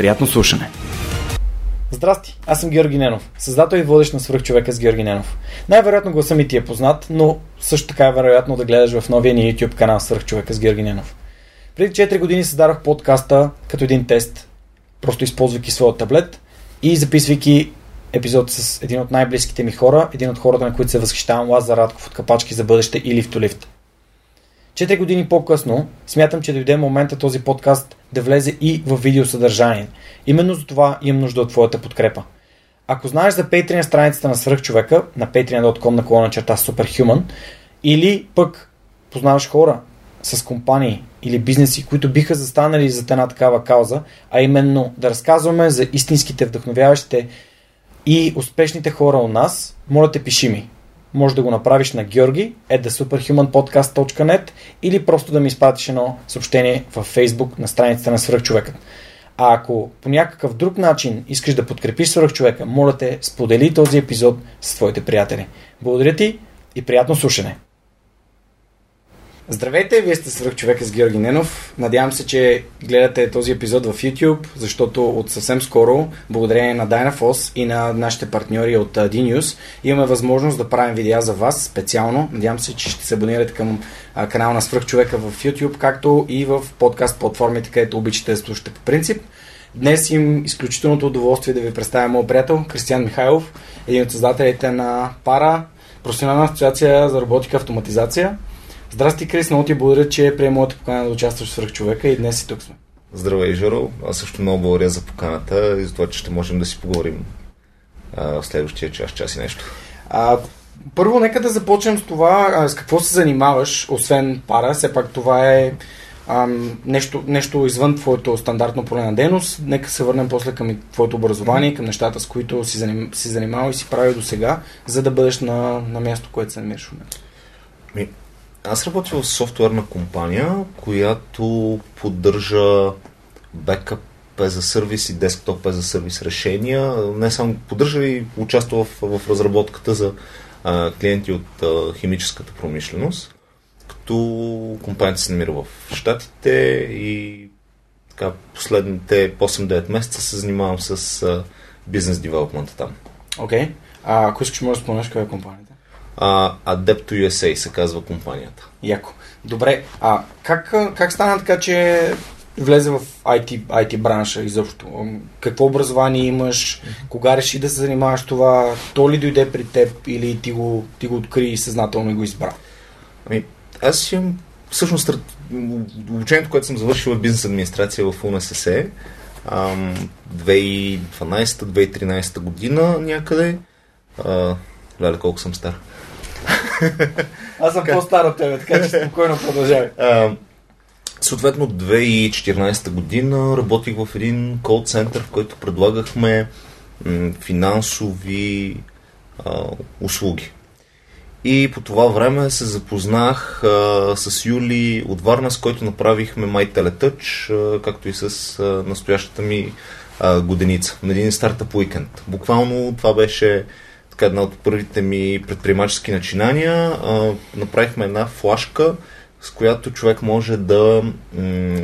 Приятно слушане! Здрасти, аз съм Георги Ненов, създател и водещ на свръхчовека с Георги Ненов. Най-вероятно гласа ми ти е познат, но също така е вероятно да гледаш в новия ни YouTube канал Свръхчовека с Георги Ненов. Преди 4 години създадох подкаста като един тест, просто използвайки своя таблет и записвайки епизод с един от най-близките ми хора, един от хората, на които се възхищавам, Лазар Радков от Капачки за бъдеще и Лифт Лифт. Четири години по-късно смятам, че дойде момента този подкаст да влезе и в видеосъдържание. Именно за това имам нужда от твоята подкрепа. Ако знаеш за Patreon страницата на свръхчовека на patreon.com на колона черта Superhuman или пък познаваш хора с компании или бизнеси, които биха застанали за една такава кауза, а именно да разказваме за истинските, вдъхновяващите и успешните хора у нас, моля те пиши ми може да го направиш на Георги at или просто да ми изпратиш едно съобщение във Facebook на страницата на Свръхчовекът. А ако по някакъв друг начин искаш да подкрепиш Свръхчовека, моля те, сподели този епизод с твоите приятели. Благодаря ти и приятно слушане! Здравейте, вие сте свърх човека с Георги Ненов. Надявам се, че гледате този епизод в YouTube, защото от съвсем скоро, благодарение на Dynafoss и на нашите партньори от DNews, имаме възможност да правим видеа за вас специално. Надявам се, че ще се абонирате към канала на свърх човека в YouTube, както и в подкаст платформите, където обичате да слушате по принцип. Днес им изключителното удоволствие да ви представя моят приятел Кристиан Михайлов, един от създателите на Пара, професионална асоциация за роботика автоматизация – Здрасти, Крис, много ти благодаря, че приема моята покана да участваш в Свърхчовека и днес си тук сме. Здравей, Жоро. Аз също много благодаря за поканата и за това, че ще можем да си поговорим а, в следващия час, час и нещо. А, първо, нека да започнем с това, а, с какво се занимаваш, освен пара. Все пак това е а, нещо, нещо извън твоето стандартно поле на дейност. Нека се върнем после към твоето образование, към нещата, с които си, заним, си занимавал и си правил до сега, за да бъдеш на, на място, което се намираш в момента. Аз работя в софтуерна компания, която поддържа бекъп за сервис и десктоп за сервис решения. Не само поддържа и участва в, в разработката за а, клиенти от а, химическата промишленост, като компанията се намира в Штатите и така, последните 8-9 месеца се занимавам с бизнес девелопмента там. Окей. Okay. А ако искаш, може да спомнеш каква е компанията? Uh, Adept USA се казва компанията. Яко. Добре, а как, как стана така, че влезе в IT, IT бранша изобщо? Какво образование имаш? Кога реши да се занимаваш това? То ли дойде при теб или ти го, ти го откри и съзнателно го избра? Ами, аз имам всъщност обучението, което съм завършил в бизнес администрация в УНСС 2012-2013 година някъде. Гледа колко съм стар. Аз съм по-стар от тебе, така че спокойно продължавай. Съответно, 2014 година работих в един кол център, в който предлагахме м- финансови а, услуги. И по това време се запознах а, с Юли от Варна, с който направихме My Teletouch, а, както и с а, настоящата ми а, годеница на един стартъп уикенд. Буквално това беше така, една от първите ми предприемачески начинания. А, направихме една флашка, с която човек може да м-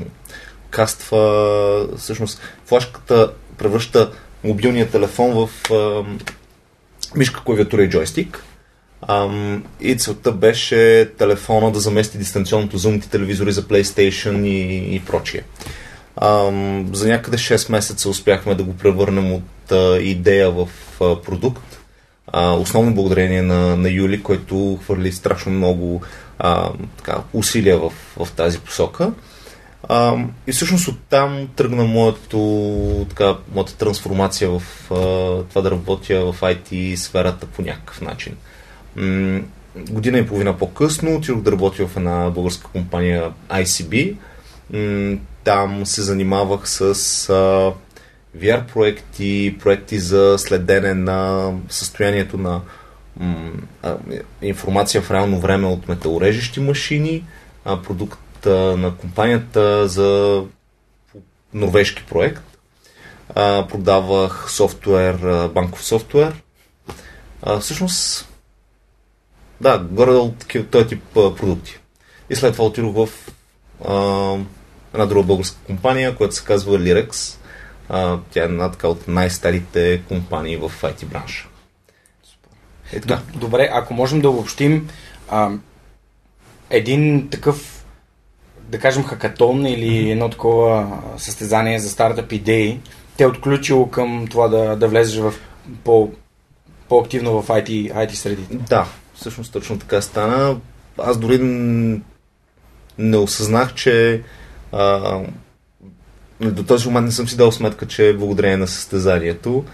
каства, всъщност флашката превръща мобилния телефон в а, мишка, клавиатура и джойстик. Um, и целта беше телефона да замести дистанционното зумните телевизори за PlayStation и, и прочие. Um, за някъде 6 месеца успяхме да го превърнем от uh, идея в uh, продукт. Uh, основно благодарение на, на Юли, който хвърли страшно много uh, така, усилия в, в тази посока. Uh, и всъщност оттам тръгна моето, така, моята трансформация в uh, това да работя в IT сферата по някакъв начин. М- година и половина по-късно отидох да работя в една българска компания ICB. М- там се занимавах с а, VR проекти, проекти за следене на състоянието на м- а, информация в реално време от металорежещи машини, а, продукт а, на компанията за норвежки проект. А, продавах софтуер, а, банков софтуер. А, всъщност да, горе-долу този тип а, продукти. И след това отидох в а, една друга българска компания, която се казва Lirex. А, тя е една така от най-старите компании в IT бранша. Е, да. Добре, ако можем да обобщим а, един такъв, да кажем, хакатон или mm-hmm. едно такова състезание за стартъп идеи, те е отключило към това да, да влезеш в по, по-активно в IT, IT средите. Да, всъщност точно така стана. Аз дори не осъзнах, че а, до този момент не съм си дал сметка, че е благодарение на състезанието.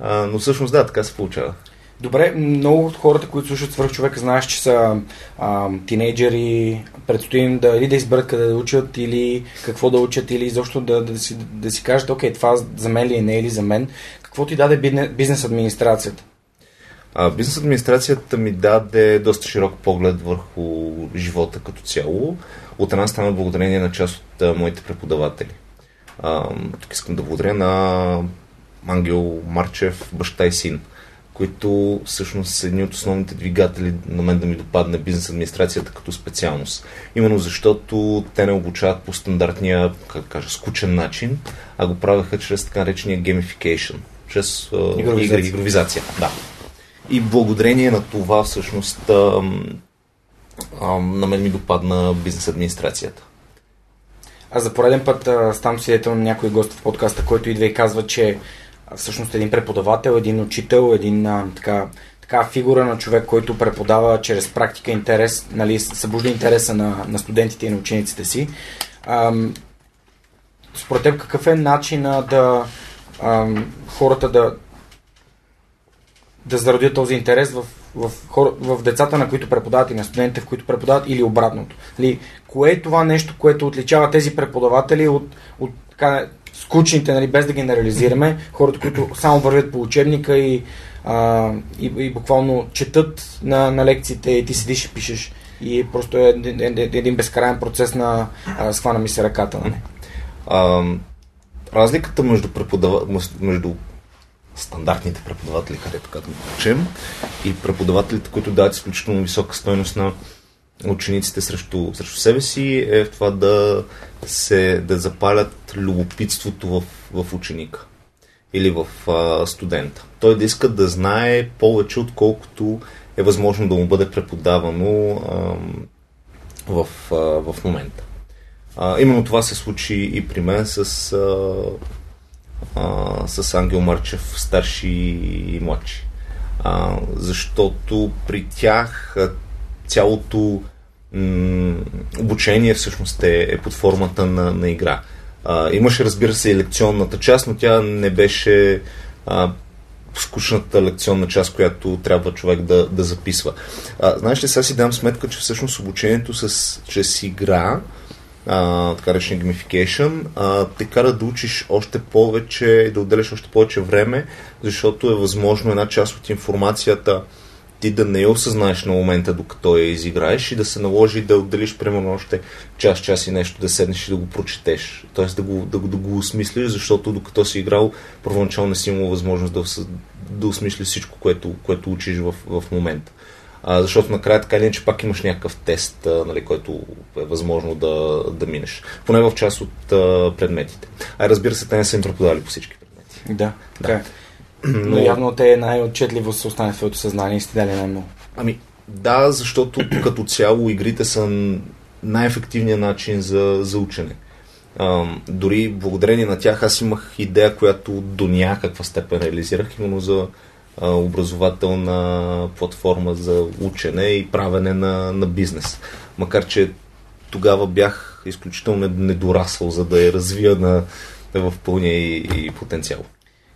А, но всъщност да, така се получава. Добре, много от хората, които слушат свърх човека, знаеш, че са а, тинейджери, предстои им да, или да изберат къде да учат, или какво да учат, или изобщо да, да, си, да си кажат, окей, това за мен ли е, не е ли за мен. Какво ти даде бизнес администрацията? А, бизнес администрацията ми даде доста широк поглед върху живота като цяло. От една страна благодарение на част от а, моите преподаватели. А, тук искам да благодаря на Ангел Марчев, баща и син, които всъщност са едни от основните двигатели на мен да ми допадне бизнес администрацията като специалност. Именно защото те не обучават по стандартния, как кажа, скучен начин, а го правеха чрез така наречения gamification, чрез игровизация. игри, игровизация. Да. И благодарение на това всъщност а, а, на мен ми допадна бизнес администрацията. Аз за пореден път а, ставам свидетел на някой гост в подкаста, който идва и казва, че всъщност един преподавател, един учител, един а, така, така фигура на човек, който преподава чрез практика интерес, нали, събужда интереса на, на студентите и на учениците си. А, според теб какъв е начина да а, хората да, да зародят този интерес в, в, хора, в децата, на които преподават и на студентите, в които преподават или обратното. Ли, кое е това нещо, което отличава тези преподаватели от, от така, скучните, нали, без да генерализираме, хората, които само вървят по учебника и, а, и, и буквално четат на, на лекциите и ти седиш и пишеш. И просто е един безкрайен процес на а, схвана ми се ръката. Нали? А, разликата между, преподава... между стандартните преподаватели, където като учим, и преподавателите, които дават изключително висока стойност на учениците срещу, срещу себе си, е в това да се да запалят любопитството в, в ученика или в а, студента. Той да иска да знае повече, отколкото е възможно да му бъде преподавано а, в, а, в момента. А, именно това се случи и при мен с а, а, с Ангел Марчев, старши и младши. А, защото при тях цялото м- обучение всъщност е, е под формата на, на игра. А, имаше, разбира се, и лекционната част, но тя не беше а, скучната лекционна част, която трябва човек да, да записва. А, знаеш ли, сега си дам сметка, че всъщност обучението с, чрез игра а, така речен gamification, а, те кара да учиш още повече, да отделяш още повече време, защото е възможно една част от информацията ти да не я осъзнаеш на момента, докато я изиграеш и да се наложи да отделиш примерно още час, час и нещо, да седнеш и да го прочетеш. Тоест да го, да, да го осмислиш, защото докато си играл, първоначално не си имал възможност да, да осмислиш всичко, което, което учиш в, в момента. А, защото накрая така или иначе пак имаш някакъв тест, а, нали, който е възможно да, да минеш. Поне в част от а, предметите. А разбира се, те не са им преподали по всички предмети. Да, така да. Но... Но явно те най-отчетливо се остане в твоето съзнание и сте дали най-много. Ами, да, защото като цяло игрите са най-ефективният начин за, за учене. А, дори благодарение на тях аз имах идея, която до някаква степен реализирах, именно за образователна платформа за учене и правене на, на бизнес. Макар, че тогава бях изключително недорасъл, за да я развия на, в пълния и, и потенциал.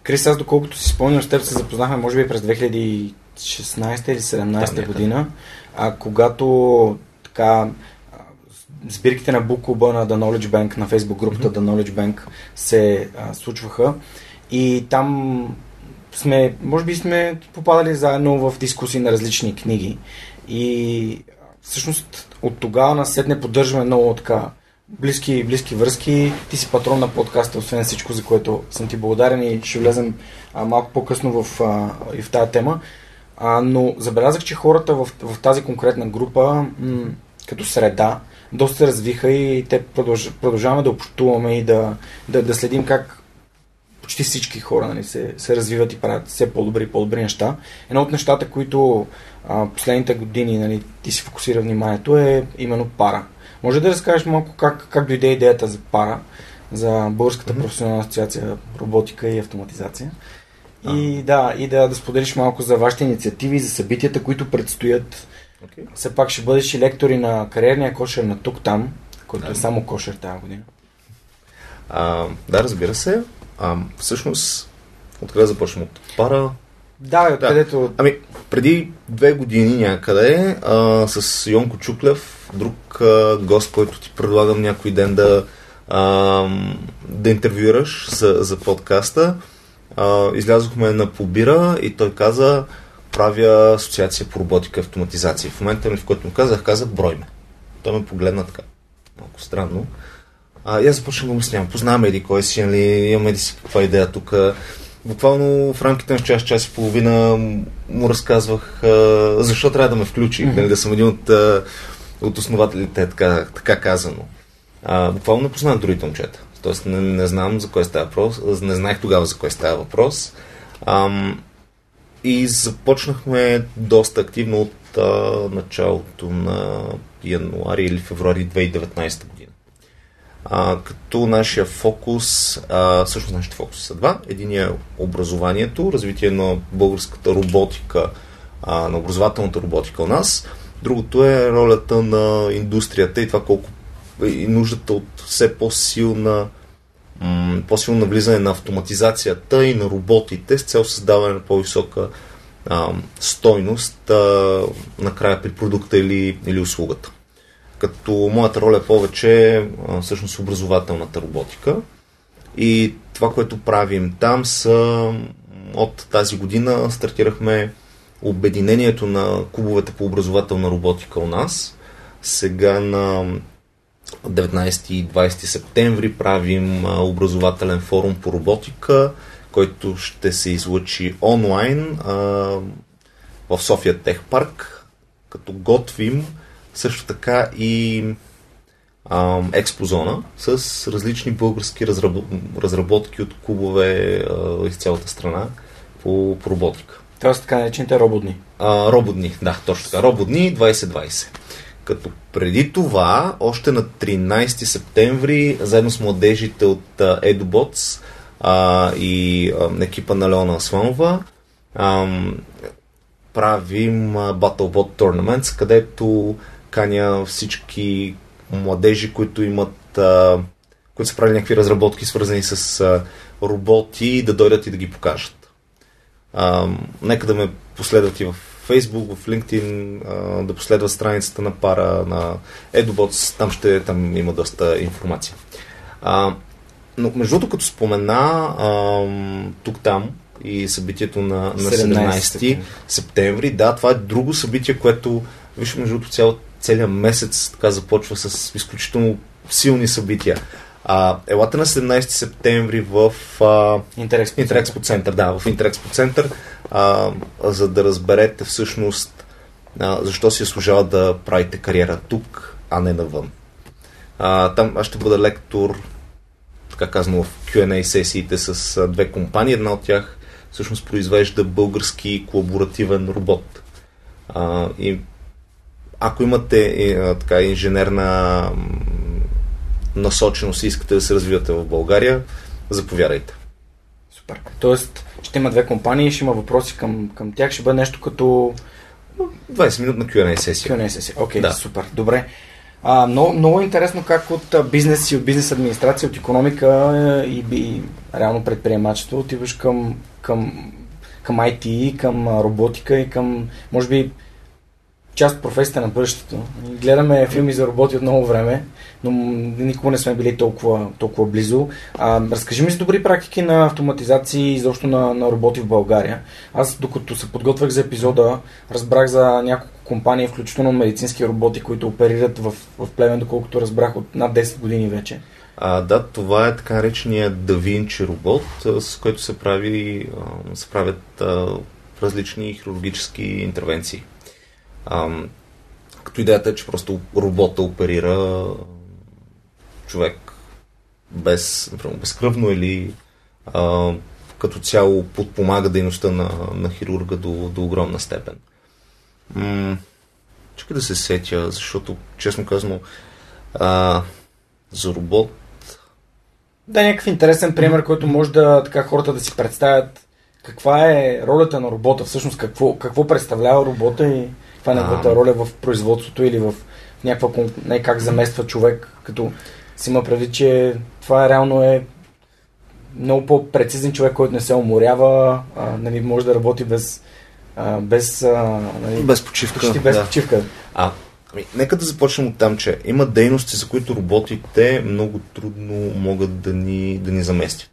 Крис, аз доколкото си спомням, с теб се запознахме, може би през 2016 или 2017 да, година, а когато така сбирките на Букуба на The Knowledge Bank, на Facebook групата mm-hmm. The Knowledge Bank се а, случваха и там сме, може би сме попадали заедно в дискусии на различни книги и всъщност от тогава на след не поддържаме много така близки, близки връзки. Ти си патрон на подкаста, освен всичко, за което съм ти благодарен и ще влезем а, малко по-късно в, а, и в тази тема. А, но забелязах, че хората в, в тази конкретна група, м- като среда, доста се развиха и те продълж, продължаваме да общуваме и да, да, да следим как почти всички хора нали, се, се развиват и правят все по-добри и по-добри неща. Едно от нещата, които а, последните години нали, ти си фокусира вниманието е именно пара. Може да разкажеш малко как, как дойде идеята за пара, за Българската mm-hmm. професионална асоциация роботика и автоматизация. И да, и да, да споделиш малко за вашите инициативи, за събитията, които предстоят. Okay. Все пак ще бъдеш и лектори на кариерния кошер на тук-там, който да. е само кошер тази година. А, да, разбира се. А, всъщност, откъде започвам? От пара? Да, откъдето... Да. Ами, преди две години някъде а, с Йонко Чуклев, друг а, гост, който ти предлагам някой ден да, а, да интервюираш за, за подкаста, а, излязохме на побира и той каза правя асоциация по роботика и автоматизация. В момента, в който му казах, каза брой ме. Той ме погледна така. Малко странно. А, и аз започнах да му снямам. Познаваме ли кой си, нали, имаме ли си каква идея тук буквално в рамките на час, час и половина му разказвах а, защо трябва да ме включи, mm-hmm. нали, да съм един от, а, от основателите, така, така казано. А, буквално не познавам другите момчета. Тоест не, не знам за кой става въпрос, не знаех тогава за кой става въпрос. Ам, и започнахме доста активно от а, началото на януари или февруари 2019 година а, като нашия фокус, а, всъщност нашите фокуси са два. Единият е образованието, развитие на българската роботика, а, на образователната роботика у нас. Другото е ролята на индустрията и това колко и нуждата от все по-силна по-силно навлизане на автоматизацията и на роботите с цел създаване на по-висока а, стойност а, накрая при продукта или, или услугата като моята роля е повече всъщност образователната роботика. И това, което правим там са от тази година стартирахме обединението на клубовете по образователна роботика у нас. Сега на 19 и 20 септември правим образователен форум по роботика, който ще се излъчи онлайн а, в София Тех Парк, като готвим също така и експозона с различни български разработ... разработки от клубове а, из цялата страна по, по роботика. Тоест така наречените рободни. А, рободни, да, точно така. Рободни 2020. Като преди това, още на 13 септември, заедно с младежите от EduBots а, и а, екипа на Леона Сланова, а, правим BattleBot Tournaments, където каня всички младежи, които имат а, които са правили някакви разработки, свързани с а, роботи, да дойдат и да ги покажат. А, нека да ме последват и в Facebook, в LinkedIn, а, да последва страницата на пара, на EduBots, там, ще, там има доста информация. А, но между другото, като спомена тук-там и събитието на, на 17, 17 септември, да, това е друго събитие, което, виж, между другото, цял, целият месец така започва с изключително силни събития. А, елате на 17 септември в Интерекспо център. Да, в Интерекспо център, а, за да разберете всъщност а, защо си е служава да правите кариера тук, а не навън. А, там аз ще бъда лектор, така казано в Q&A сесиите с а, две компании. Една от тях всъщност произвежда български колаборативен робот. А, и ако имате а, така инженерна насоченост и искате да се развивате в България, заповядайте. Супер. Тоест, ще има две компании, ще има въпроси към, към тях, ще бъде нещо като... 20 минут на Q&A сесия. Q&A сесия, окей, okay, да. супер. Добре. А, много, много интересно как от бизнес и от бизнес администрация, от економика е, и, и реално предприемачество отиваш към, към, към IT, към роботика и към, може би, част от професията на бъдещето. Гледаме филми за роботи от много време, но никога не сме били толкова, толкова близо. А, разкажи ми за добри практики на автоматизации и изобщо на, на роботи в България. Аз, докато се подготвях за епизода, разбрах за няколко компании, включително медицински роботи, които оперират в, в Плевен, доколкото разбрах от над 10 години вече. А, да, това е така наречения Vinci робот, с който се, прави, се правят а, различни хирургически интервенции. А, като идеята е, че просто робота оперира човек без, например, безкръвно или а, като цяло подпомага дейността на, на хирурга до, до огромна степен. М- чакай да се сетя, защото, честно казано, а, за робот... Да, някакъв интересен пример, който може да така хората да си представят каква е ролята на робота, всъщност какво, какво представлява робота и каква е неговата роля в производството или в някаква, не как замества човек, като си има прави, че това реално е много по-прецизен човек, който не се уморява, а, нали, може да работи без, а, без, а, нали, без почивка. Почти без да. почивка. А, ами, нека да започнем от там, че има дейности, за които роботите много трудно могат да ни, да ни заместят.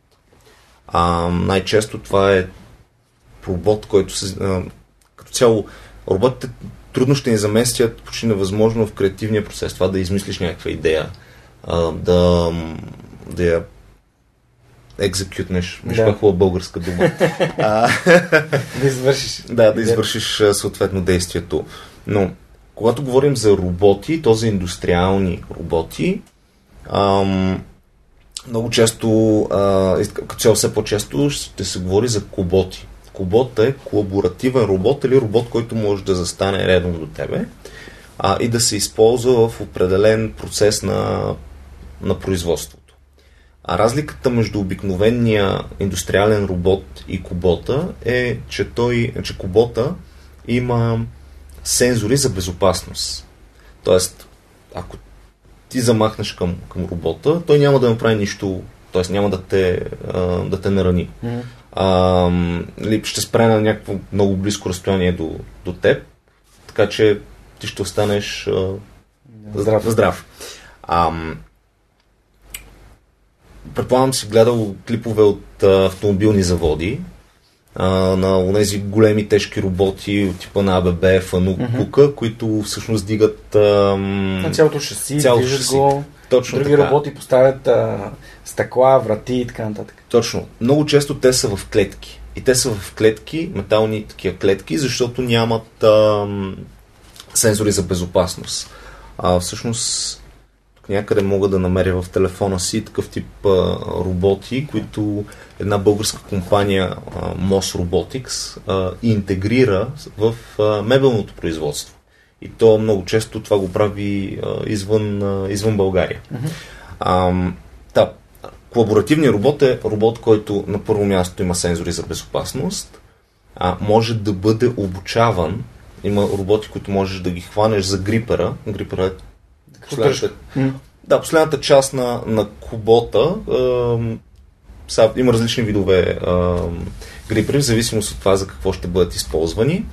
А, най-често това е робот, който се, а, като цяло роботите трудно ще ни заместят почти невъзможно в креативния процес. Това да измислиш някаква идея, а, да, да я екзекютнеш, виж да. хубава българска дума. а, да извършиш. Да, да извършиш съответно действието. Но, когато говорим за роботи, то за индустриални роботи, ам, много често, а, като цяло все по-често ще се говори за коботи. Кобот е колаборативен робот или робот, който може да застане редом до тебе а, и да се използва в определен процес на, на производството. А разликата между обикновения индустриален робот и кобота е, че, той, че кобота има сензори за безопасност. Тоест, ако ти замахнеш към, към робота, той няма да направи нищо, т.е. няма да те, да те нарани. Mm-hmm а, нали, ще спре на някакво много близко разстояние до, до теб, така че ти ще останеш а, здрав. здрав. А, предполагам си гледал клипове от а, автомобилни заводи, а, на тези големи тежки роботи от типа на АББ, Фанук, mm-hmm. Кука, които всъщност дигат а, на цялото шаси, цялото шаси. го. Точно Други така. роботи поставят а, стъкла, врати и така нататък. Точно. Много често те са в клетки. И те са в клетки, метални такива клетки, защото нямат а, сензори за безопасност. А, всъщност, тук някъде мога да намеря в телефона си такъв тип а, роботи, които една българска компания а, MOS Robotics а, интегрира в а, мебелното производство. И то много често това го прави а, извън, а, извън България. Mm-hmm. А, да, колаборативният робот е робот, който на първо място има сензори за безопасност, а може да бъде обучаван. Има роботи, които можеш да ги хванеш за грипера. Грипера е последната, да, последната част на, на кубота. Е, сега, има различни видове е, грипери, в зависимост от това за какво ще бъдат използвани.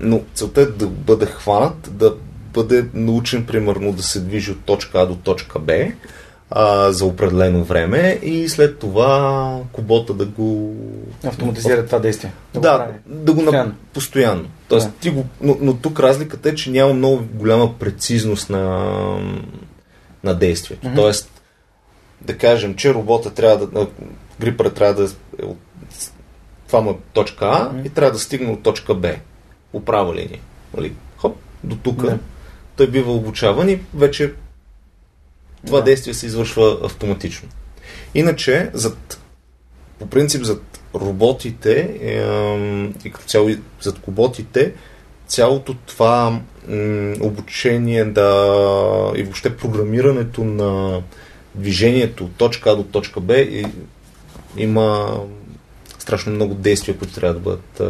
Но целта е да бъде хванат, да бъде научен, примерно, да се движи от точка А до точка Б а, за определено време и след това кобота да го... Автоматизира това действие. Да, да, да го постоянно. На... постоянно. Тоест, да. ти го... но, но тук разликата е, че няма много голяма прецизност на, на действието. Mm-hmm. Тоест, да кажем, че робота трябва да... Грипър трябва да е това му е точка А mm-hmm. и трябва да стигне от точка Б. По права линия. Нали? Хоп, до тук. Yeah. Той бива обучаван и вече това yeah. действие се извършва автоматично. Иначе, зад, по принцип, зад роботите е, и като цяло зад коботите, цялото това м, обучение да, и въобще програмирането на движението от точка А до точка Б и, има страшно много действия, които трябва да бъдат.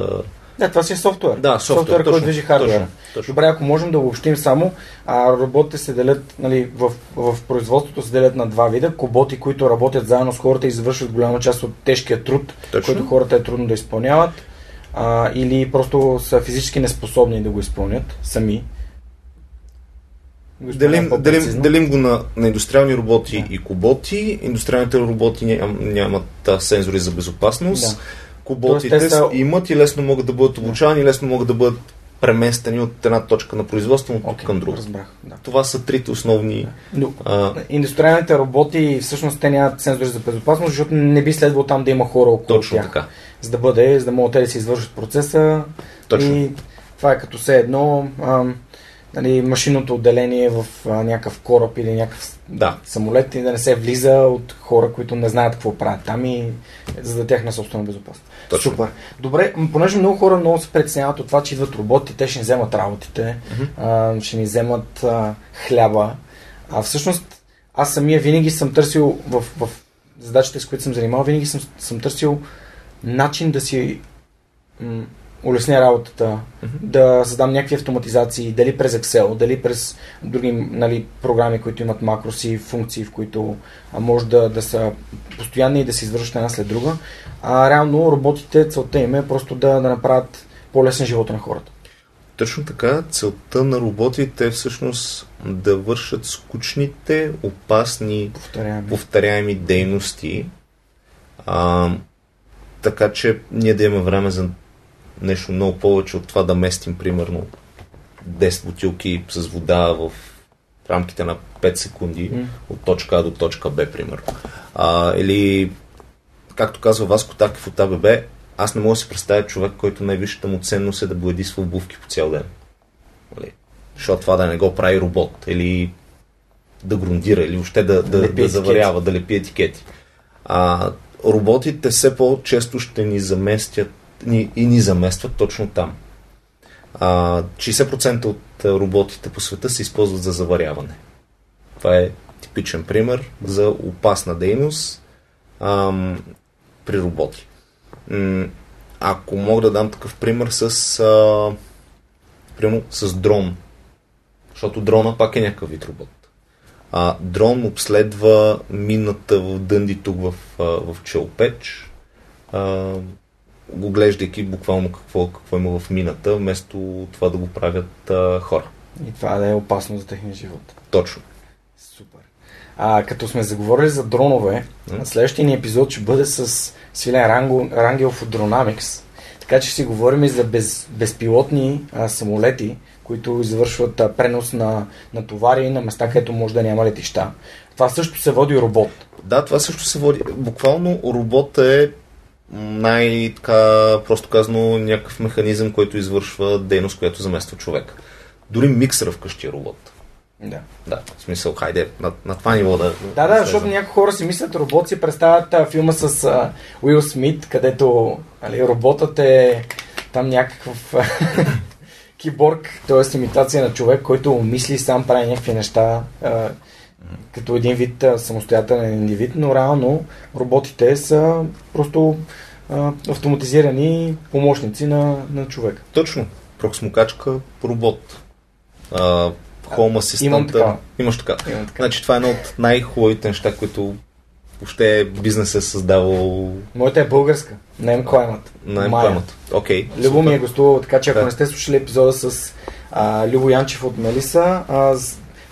Да, това си е софтуер. Да, софтуер, софтуер точно, който движи хардвера. Добре, ако можем да обобщим само, а, роботите се делят, нали, в, в производството се делят на два вида. Коботи, които работят заедно с хората и извършват голяма част от тежкия труд, точно. който хората е трудно да изпълняват. А, или просто са физически неспособни да го изпълнят сами. Делим, делим, делим го на, на индустриални роботи да. и коботи. Индустриалните роботи ням, нямат а, сензори за безопасност. Да. Тоест, са... имат и лесно могат да бъдат обучавани, лесно могат да бъдат преместени от една точка на производство okay, към друга. Разбрах, да. Това са трите основни. Но, а... Индустриалните роботи всъщност те нямат сензори за безопасност, защото не би следвало там да има хора около Точно тях. така. За да бъде, за да могат те да си извършат процеса. Точно. И това е като все едно. Ам, нали, машинното отделение в а, някакъв кораб или някакъв да. самолет и да не се влиза от хора, които не знаят какво правят там и за да тяхна собствена безопасност. Точно. Супер. Добре, понеже много хора много се притесняват от това, че идват роботи, те ще ни вземат работите, mm-hmm. а, ще ни вземат а, хляба. А всъщност аз самия винаги съм търсил в, в задачите, с които съм занимавал, винаги съм, съм търсил начин да си м- улесня работата, mm-hmm. да създам някакви автоматизации, дали през Excel, дали през други нали, програми, които имат макроси, функции, в които а, може да, да са постоянни и да се извършват една след друга. А реално роботите, целта им е просто да, да направят по-лесен живота на хората. Точно така, целта на роботите е всъщност да вършат скучните, опасни, повторяеми, повторяеми дейности, а, така че ние да имаме време за нещо много повече от това да местим примерно 10 бутилки с вода в рамките на 5 секунди mm. от точка А до точка Б, примерно. А, или, както казва Васко Такев от АББ, аз не мога да си представя човек, който най-висшата му ценност е да бладисва обувки по цял ден. Нали? Защото това да не го прави робот, или да грундира, или въобще да, да, да, да заварява, да лепи етикети. А, роботите все по-често ще ни заместят ни, и ни заместват точно там. А, 60% от роботите по света се използват за заваряване. Това е типичен пример за опасна дейност ам, при роботи. Ако мога да дам такъв пример с, а, примерно, с дрон, защото дрона пак е някакъв вид робот. А, дрон обследва мината в дънди тук в, в Челпеч, оглеждайки буквално какво, какво има в мината, вместо това да го правят а, хора. И това да е опасно за техния живот. Точно. Супер. А, като сме заговорили за дронове, mm. следващия ни епизод ще бъде с Свилен Ранго, Рангелов от Dronamics. Така че си говорим и за без, безпилотни а, самолети, които извършват а, пренос на, на товари на места, където може да няма летища. Това също се води робот. Да, това също се води. Буквално робот е най-така, просто казано, някакъв механизъм, който извършва дейност, която замества човек. Дори миксера вкъщи е робот. Да. Да, в смисъл, хайде, на, на това ниво да... Да, да, защото някои хора си мислят робот, си представят а, филма с а, Уил Смит, където али, роботът е там някакъв киборг, т.е. имитация на човек, който мисли сам, прави някакви неща. А, като един вид самостоятелен индивид, но реално роботите са просто а, автоматизирани помощници на, на човек. Точно. Проксмокачка, робот. А, Home Assistant. Имам така. Имаш така. Имам така. Значи това е едно от най-хубавите неща, които въобще бизнес е създавал Моята е българска. Найм Клаймат. на емплемата. Окей. Любо ми е гостувал, така че ако Да. не сте слушали епизода с а, Любо Янчев от Мелиса, а,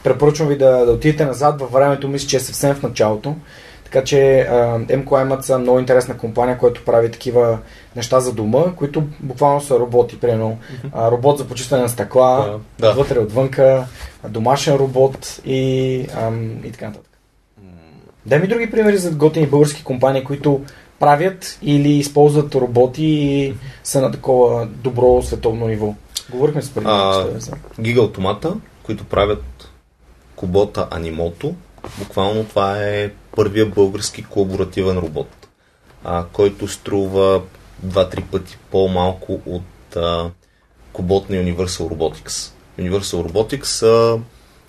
препоръчвам ви да, да отидете назад във времето, мисля, че е съвсем в началото. Така че M-Climate са много интересна компания, която прави такива неща за дома, които буквално са роботи. Примерно а, робот за почистване на стъкла, Да, да. отвътре, отвънка, домашен робот и, ам, и така нататък. Дай ми други примери за готини български компании, които правят или използват роботи и са на такова добро световно ниво. Говорихме с преди. Гига Автомата, които правят Кубота Анимото. Буквално това е първия български колаборативен робот, а, който струва 2-3 пъти по-малко от а, Кубот на Universal Robotics. Universal Robotics са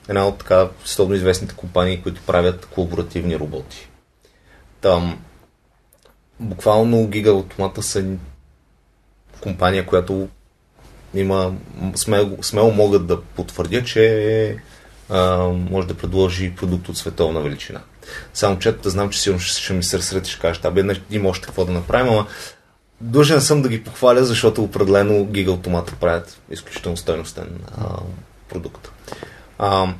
една от така световно известните компании, които правят колаборативни роботи. Там буквално Гига Автомата са компания, която има, смело, смело могат да потвърдя, че а, може да предложи продукт от световна величина. Само че знам, че сигурно ще, ще ми се разсред и ще кажеш, абе, има още какво да направим, ама длъжен съм да ги похваля, защото определено Automata правят изключително стойностен а, продукт. А,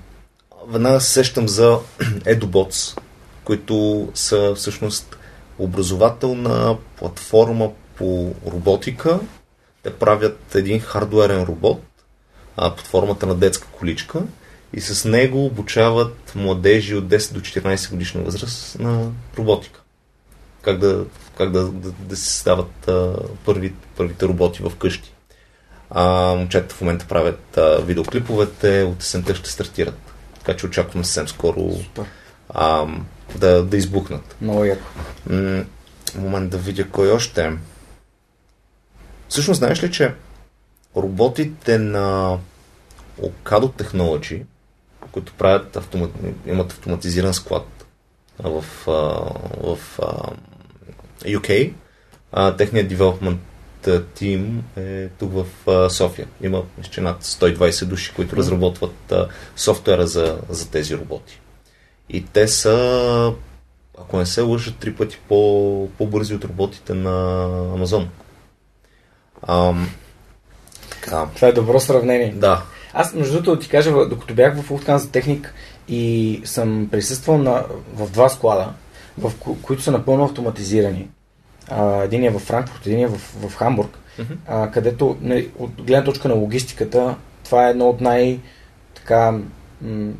веднага се сещам за EduBots, които са всъщност образователна платформа по роботика. Те правят един хардуерен робот а, под формата на детска количка и с него обучават младежи от 10 до 14 годишна възраст на роботика. Как да, как да, да, да се създават а, първи, първите роботи в къщи. А, момчета в момента правят а, видеоклиповете, от есента ще стартират. Така че очакваме съвсем скоро а, да, да избухнат. Много яко. М, момент да видя кой още. Всъщност, знаеш ли, че роботите на Ocado Technology, които правят автомат... имат автоматизиран склад в, а, в а, UK, а, техният development тим е тук в а, София. Има мисля, над 120 души, които разработват а, софтуера за, за тези роботи. И те са, ако не се лъжат, три пъти по, по-бързи от роботите на Амазон. Ам, така, Това е добро сравнение. да. Аз, между другото, ти кажа, докато бях в Lufthansa Техник и съм присъствал на, в два склада, в ко- които са напълно автоматизирани. А, един е в Франкфурт, един е в, в Хамбург, а, където нали, от гледна точка на логистиката, това е едно от най- така, м-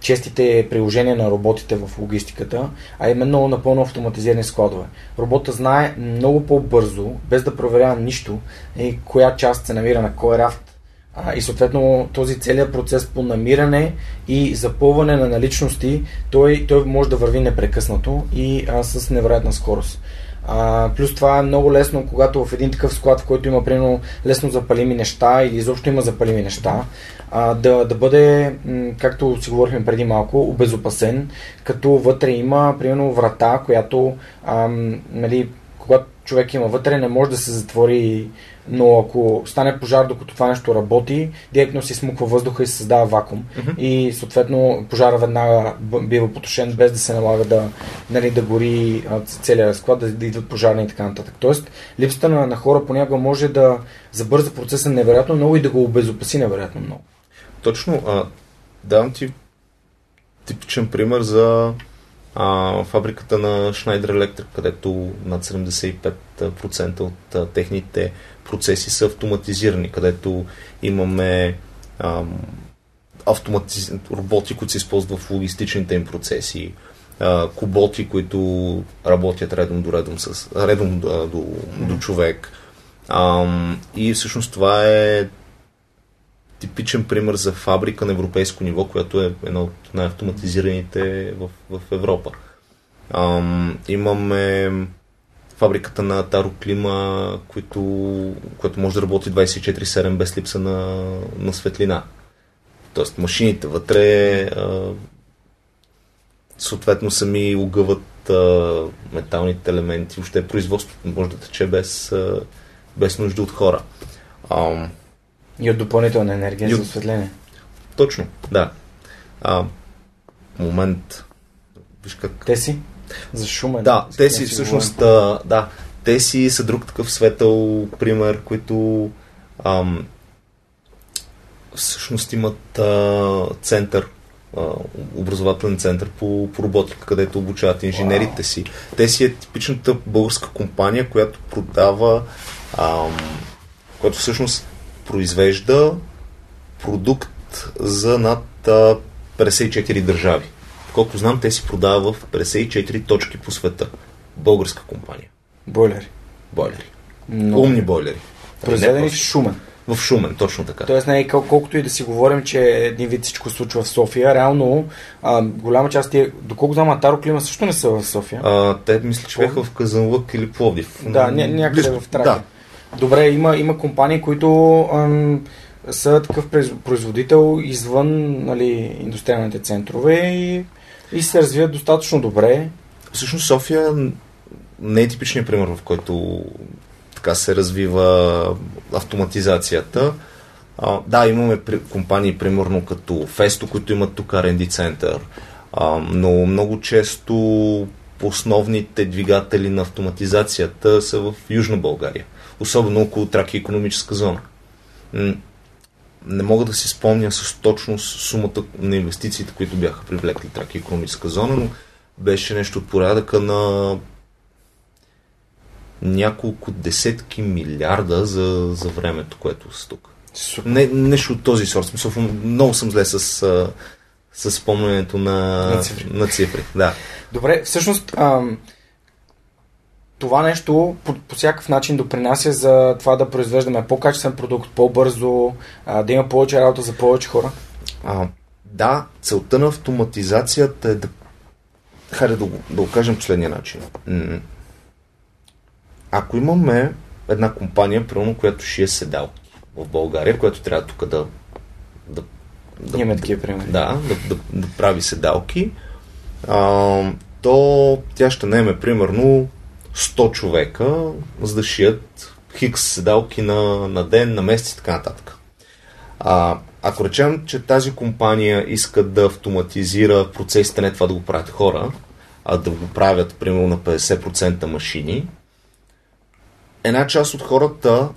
честите приложения на роботите в логистиката, а именно напълно автоматизирани складове. Робота знае много по-бързо, без да проверява нищо, и коя част се намира на кой рафт, а, и съответно този целият процес по намиране и запълване на наличности, той, той може да върви непрекъснато и а, с невероятна скорост. А, плюс това е много лесно, когато в един такъв склад, в който има примерно лесно запалими неща или изобщо има запалими неща, а, да, да бъде, както си говорихме преди малко, обезопасен, като вътре има примерно врата, която ам, нали, когато човек има вътре, не може да се затвори, но ако стане пожар, докато това нещо работи, директно се смуква въздуха и се създава вакуум. Мгм. И съответно пожара веднага бива потушен, без да се налага да, нали, да гори целият склад, да, да идват пожарни и така нататък. Тоест, липсата на, на хора понякога може да забърза процеса невероятно много и да го обезопаси невероятно много. Точно, а, давам ти типичен пример за а, фабриката на Schneider Electric, където над 75% от а, техните процеси са автоматизирани, където имаме ам, автоматиз... роботи, които се използват в логистичните им процеси, а, куботи, които работят редом до редом, с, редом до, до, до човек. Ам, и всъщност това е типичен пример за фабрика на европейско ниво, която е една от най-автоматизираните в, в Европа. Ам, имаме фабриката на Таро Клима, който, който може да работи 24-7 без липса на, на светлина. Тоест машините вътре а, съответно сами огъват а, металните елементи. Въобще производството може да тече без, а, без нужда от хора. Ам, И от допълнителна енергия И за осветление. Точно, да. А, момент. Виж как. Те си? За Шумен. Да, те си всъщност, а, да, те си са друг такъв светъл пример, които ам, всъщност имат а, център, а, образователен център по, по роботика, където обучават инженерите си. Те си е типичната българска компания, която продава, ам, която всъщност произвежда продукт за над а, 54 държави. Колко знам, те си продават в 54 точки по света. Българска компания. Бойлери. Бойлери. Но... Умни бойлери. Произведени в Шумен. В Шумен, точно така. Тоест, не, кол- колкото и да си говорим, че един вид всичко случва в София, реално а, голяма част тия, доколко знам, Атаро Клима също не са в София. А, те мисля, че бяха в Казанлък или Пловдив. Да, ня- някъде в Тракия. Да. Добре, има, има компании, които ам, са такъв производител извън нали, индустриалните центрове и, и се развиват достатъчно добре. Всъщност София не е типичният пример, в който така се развива автоматизацията. А, да, имаме компании, примерно като Festo, които имат тук R&D център, а, но много често основните двигатели на автоматизацията са в Южна България, особено около Траки економическа зона. Не мога да си спомня с точност сумата на инвестициите, които бяха привлекли Траки економическа зона, но беше нещо от порядъка на няколко десетки милиарда за, за времето, което са тук. Не, нещо от този сорт. Смисъл, много съм зле с, с спомнянето на, на, цифри. на цифри. Да. Добре, всъщност ам, това нещо по, по всякакъв начин допринася за това да произвеждаме по-качествен продукт, по-бързо, а, да има повече работа за повече хора? А, да, целта на автоматизацията е да Хайде да, да го кажем последния начин ако имаме една компания, примерно, която шие седалки в България, която трябва тук да да, да, Имаме такива примери. Да, да, да, да прави седалки, а, то тя ще наеме примерно 100 човека, за да шият хикс седалки на, на ден, на месец и така нататък. А, ако речем, че тази компания иска да автоматизира процесите, не това да го правят хора, а да го правят примерно на 50% машини, една част от хората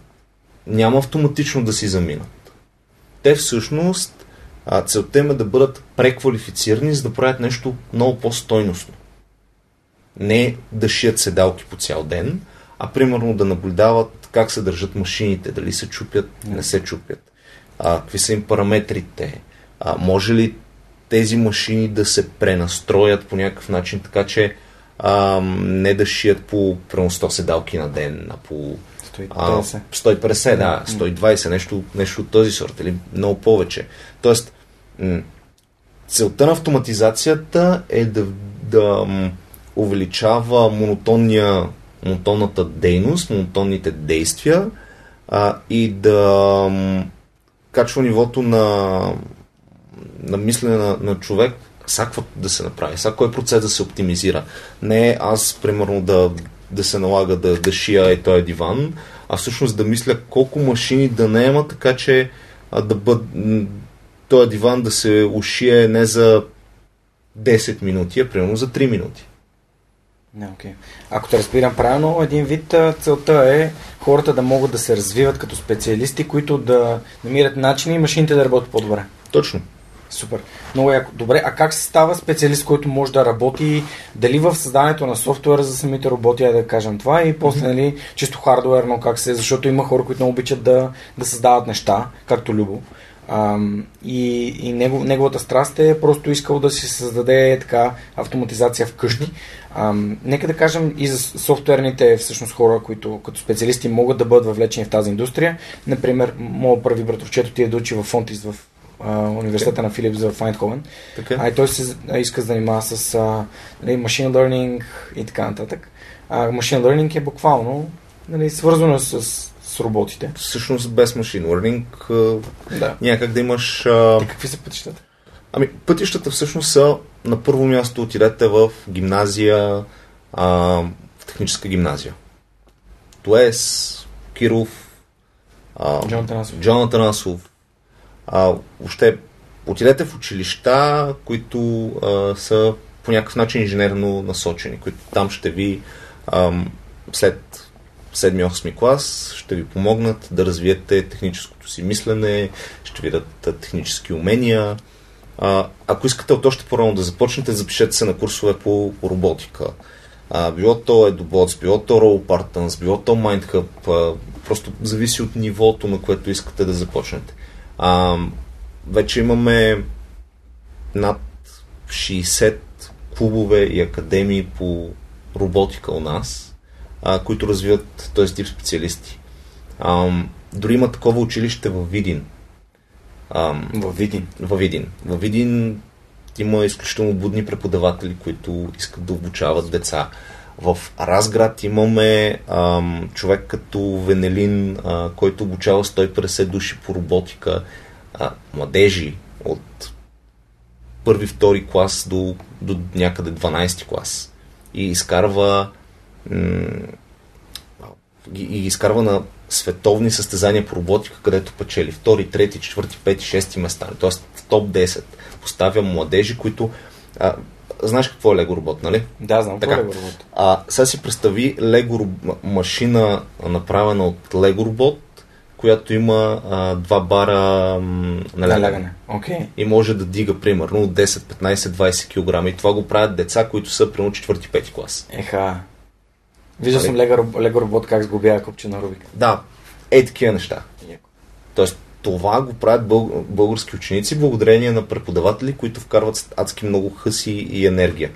няма автоматично да си заминат. Те всъщност целта им е да бъдат преквалифицирани, за да правят нещо много по-стойностно. Не да шият седалки по цял ден, а примерно да наблюдават как се държат машините, дали се чупят, не се чупят, а, какви са им параметрите, а, може ли тези машини да се пренастроят по някакъв начин, така че а, не да шият по примерно 100 седалки на ден, а по 150. А, 150, да, 120, нещо, нещо от този сорт, или много повече. Тоест, целта на автоматизацията е да, да увеличава монотонния, монотонната дейност, монотонните действия а, и да качва нивото на, на мислене на, на човек всяко да се направи, всяко кой процес да се оптимизира. Не аз, примерно, да, да се налага да, да шия и този диван, а всъщност да мисля колко машини да наема, така че а, да бъд, този диван да се ушие не за 10 минути, а примерно за 3 минути. Не, okay. Ако те разбирам правилно, един вид целта е хората да могат да се развиват като специалисти, които да намират начини и машините да работят по-добре. Точно. Супер. Много яко. Добре, а как се става специалист, който може да работи дали в създанието на софтуера за самите роботи, да кажем това, и после, mm-hmm. нали, чисто хардуерно как се, защото има хора, които много обичат да, да създават неща, както Любо. Ам, и и негов, неговата страст е просто искал да си създаде така автоматизация вкъщи. Ам, нека да кажем и за софтуерните всъщност хора, които като специалисти могат да бъдат въвлечени в тази индустрия. Например, моят първи братовчет отиде да учи в Фонтис в университета на Филипс за Файндховен. А и той се иска да занимава с а, нали, machine learning и така нататък. А machine learning е буквално нали, свързано с, с роботите. Всъщност без machine learning да. някак да имаш... А... Те какви са пътищата? Ами, пътищата всъщност са на първо място отидете в гимназия, а, в техническа гимназия. Туес, Киров, а, Джон Танасов. Джон Танасов, а, въобще, отидете в училища, които а, са по някакъв начин инженерно насочени, които там ще ви ам, след 7-8 клас ще ви помогнат да развиете техническото си мислене, ще ви дадат технически умения. А, ако искате от още по-рано да започнете, запишете се на курсове по, роботика. А, било то EduBots, било то RollPartons, било то MindHub, а, просто зависи от нивото, на което искате да започнете. А, вече имаме над 60 клубове и академии по роботика у нас, а, които развиват този тип специалисти. А, дори има такова училище в Видин. Във Видин? Във Видин. Във Видин има изключително будни преподаватели, които искат да обучават деца. В Разград имаме ам, човек като Венелин, а, който обучава 150 души по роботика, а, младежи от първи, втори клас до, до някъде 12 клас. И изкарва м- и изкарва на световни състезания по роботика, където печели втори, трети, четвърти, пети, шести места. Тоест в топ 10 поставя младежи, които а, знаеш какво е Лего робот, нали? Да, знам така. какво е Лего робот. А сега си представи Лего машина, направена от Лего робот, която има а, два бара м, налягане. Okay. И може да дига примерно 10, 15, 20 кг. И това го правят деца, които са примерно 4-5 клас. Еха. Виждал съм? Лего, Лего робот как сгубява копче на Рубик. Да, е такива неща. Тоест, това го правят бъл... български ученици благодарение на преподаватели, които вкарват адски много хъси и енергия.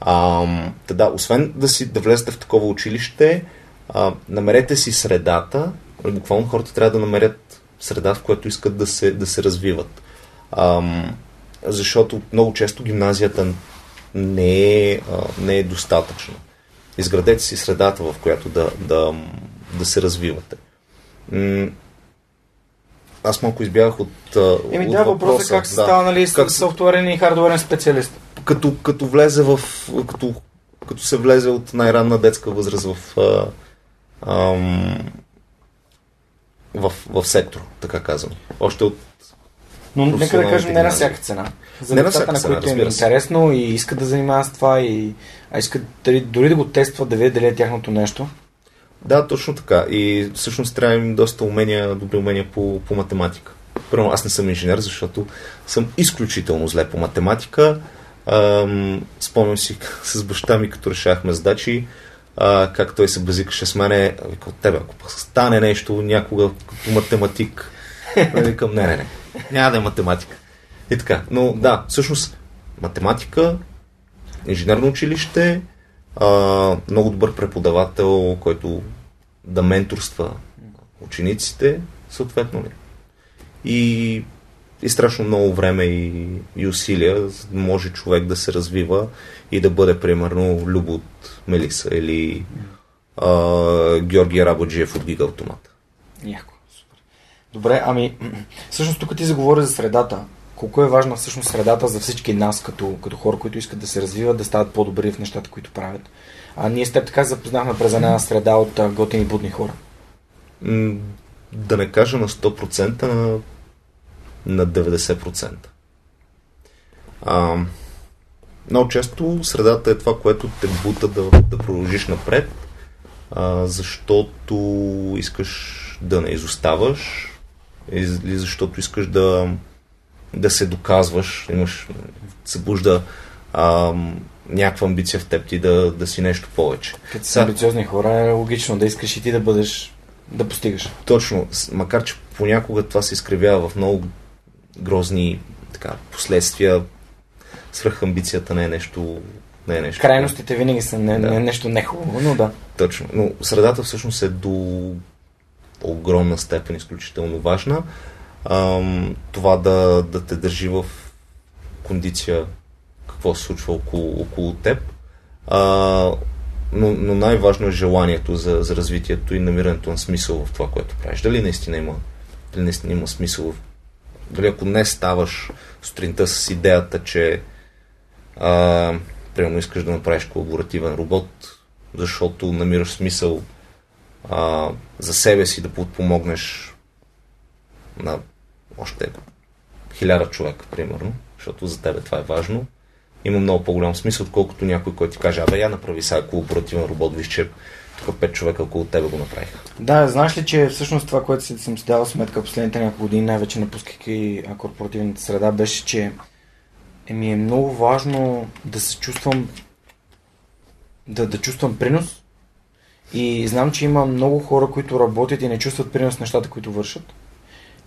А, да, освен да, си, да влезете в такова училище, а, намерете си средата, буквално хората трябва да намерят среда, в която искат да се, да се развиват. А, защото много често гимназията не е, а, не е достатъчно. Изградете си средата, в която да, да, да се развивате. Аз малко избягах от. Еми, да, въпросът е как се да. става, нали, как... софтуерен и хардуерен специалист. Като, като влезе в. Като, като се влезе от най-ранна детска възраст в. А, ам, в, в сектор, така казвам. Още от но нека да кажем не на всяка цена. За не децата, на, на които им е интересно и искат да занимават с това и а искат дори, дори да го тестват, да видят дали е тяхното нещо. Да, точно така. И всъщност трябва им доста умения, добри умения по, по математика. Първо, аз не съм инженер, защото съм изключително зле по математика. Ам, спомням си с баща ми, като решахме задачи, а, как той се базикаше с мене, вика от тебе, ако стане нещо някога като математик, викам, не, не, не, няма да е математика. И така, но да, всъщност математика, инженерно училище, а, много добър преподавател, който да менторства учениците, съответно ли. И, и страшно много време и, и усилия, може човек да се развива и да бъде, примерно, Любо от Мелиса или а, Георгия Рабоджиев от Гига Автомата. Яко. Добре, ами, всъщност тук ти заговори за средата. Колко е важна всъщност средата за всички нас, като, като хора, които искат да се развиват, да стават по-добри в нещата, които правят. А ние с теб така запознахме през една среда от готини будни хора. Да не кажа на 100%, на, на 90%. А, много често средата е това, което те бута да, да продължиш напред, а, защото искаш да не изоставаш или защото искаш да, да се доказваш, имаш, събужда а, някаква амбиция в теб ти да, да си нещо повече. Като са амбициозни хора е логично да искаш и ти да бъдеш, да постигаш. Точно, макар че понякога това се изкривява в много грозни така, последствия, свръхамбицията не е нещо не е нещо. Крайностите винаги са не, да. не, нещо нехубаво, но да. Точно. Но средата всъщност е до огромна степен изключително важна. Ам, това да, да те държи в кондиция какво се случва около, около теб. А, но, но най-важно е желанието за, за развитието и намирането на смисъл в това, което правиш. Дали наистина има, дали наистина има смисъл дали ако не ставаш сутринта с идеята, че а, примерно искаш да направиш колаборативен робот, защото намираш смисъл а, за себе си да подпомогнеш на още хиляда човека, примерно, защото за тебе това е важно има много по-голям смисъл, отколкото някой, който ти каже, абе, я направи сега колаборативен робот, виж, че тук пет човека около тебе го направиха. Да, знаеш ли, че всъщност това, което съм си дал сметка последните няколко години, най-вече напускайки корпоративната среда, беше, че ми е много важно да се чувствам да, да чувствам принос и знам, че има много хора, които работят и не чувстват принос нещата, които вършат.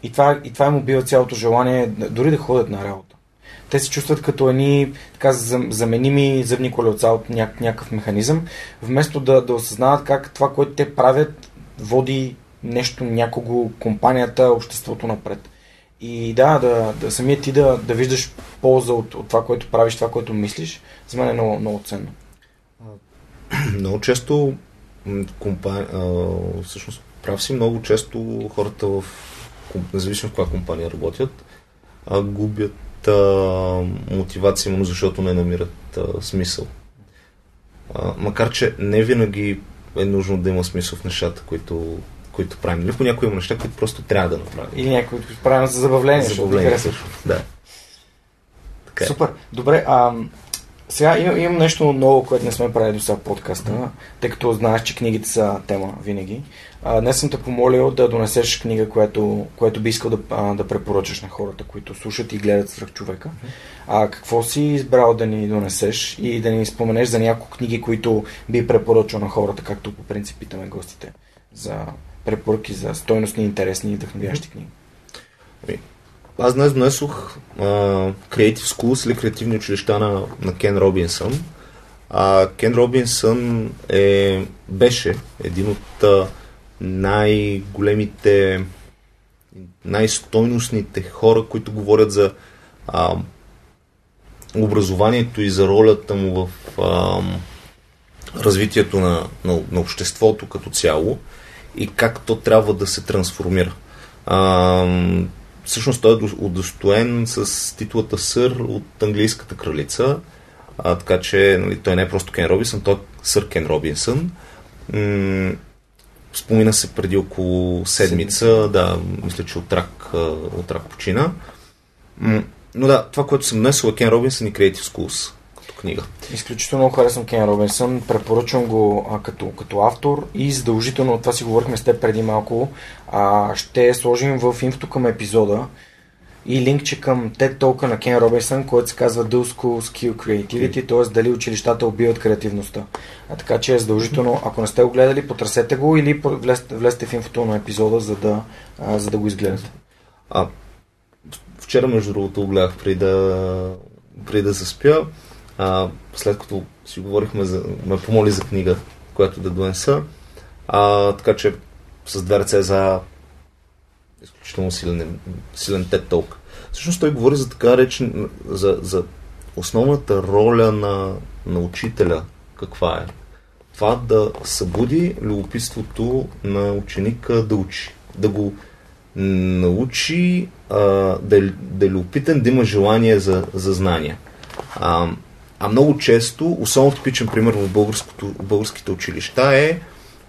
И това, и това им убива цялото желание дори да ходят на работа. Те се чувстват като едни така, заменими зъбни колелца от ня, някакъв механизъм, вместо да, да осъзнават как това, което те правят, води нещо, някого, компанията, обществото напред. И да, да, да самият ти да, да виждаш полза от, от това, което правиш, това, което мислиш, за мен е много, много ценно. Много често компания, всъщност прав си, много често хората в независимо в каква компания работят, а, губят а, мотивация, именно защото не намират а, смисъл. А, макар, че не винаги е нужно да има смисъл в нещата, които, които правим. Или понякога има неща, които просто трябва да направим. Или някои, които правим за забавление. За забавление, също. Да. Така е. Супер. Добре, а, сега имам, имам нещо ново, което не сме правили до сега в подкаста, тъй като знаеш, че книгите са тема винаги. А, днес съм те помолил да донесеш книга, която, която би искал да, а, да препоръчаш на хората, които слушат и гледат свръх човека. А какво си избрал да ни донесеш и да ни споменеш за няколко книги, които би препоръчал на хората, както по принцип питаме гостите за препоръки за стойностни, интересни и вдъхновящи книги? Аз днес донесох Creative Schools или креативни училища на, на Кен Робинсън. А, Кен Робинсън е, беше един от uh, най-големите, най-стойностните хора, които говорят за uh, образованието и за ролята му в uh, развитието на, на, на обществото като цяло и как то трябва да се трансформира. Uh, всъщност той е удостоен с титлата сър от английската кралица, а, така че нали, той не е просто Кен Робинсън, той е сър Кен Робинсън. М- спомина се преди около седмица, седмица. да, мисля, че от рак, от рак почина. М- но да, това, което съм донесъл е Кен Робинсън и Creative Schools книга. Изключително много харесвам Кен Робинсън, препоръчвам го а, като, като автор и задължително, това си говорихме с теб преди малко, а, ще сложим в инфото към епизода и линкче към TED Talk на Кен Робинсън, който се казва Do School Skill Creativity, т.е. дали училищата убиват креативността. А, така че е задължително, ако не сте го гледали, потърсете го или влезте, влезте в инфото на епизода, за да, а, за да го изгледате. А, вчера, между другото, го гледах преди да, преди да заспя а, след като си говорихме, за, ме помоли за книга, която да донеса. А, така че с две ръце за изключително силен, силен TED Talk. Всъщност той говори за така речен, за, за основната роля на, на учителя. Каква е? Това да събуди любопитството на ученика да учи. Да го научи а, да, е, да е любопитен, да има желание за, за знания. А, а много често, особено типичен пример в, българските училища е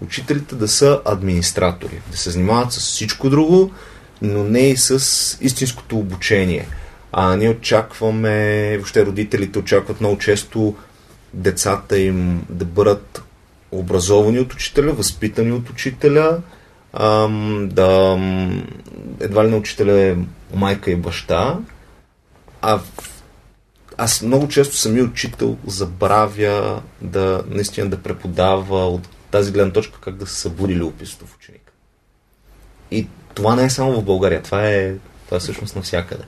учителите да са администратори, да се занимават с всичко друго, но не и с истинското обучение. А ние очакваме, въобще родителите очакват много често децата им да бъдат образовани от учителя, възпитани от учителя, да едва ли на учителя е майка и баща, а аз много често самия учител забравя да наистина да преподава от тази гледна точка как да се събуди любопитството в ученика. И това не е само в България, това е, това е всъщност навсякъде.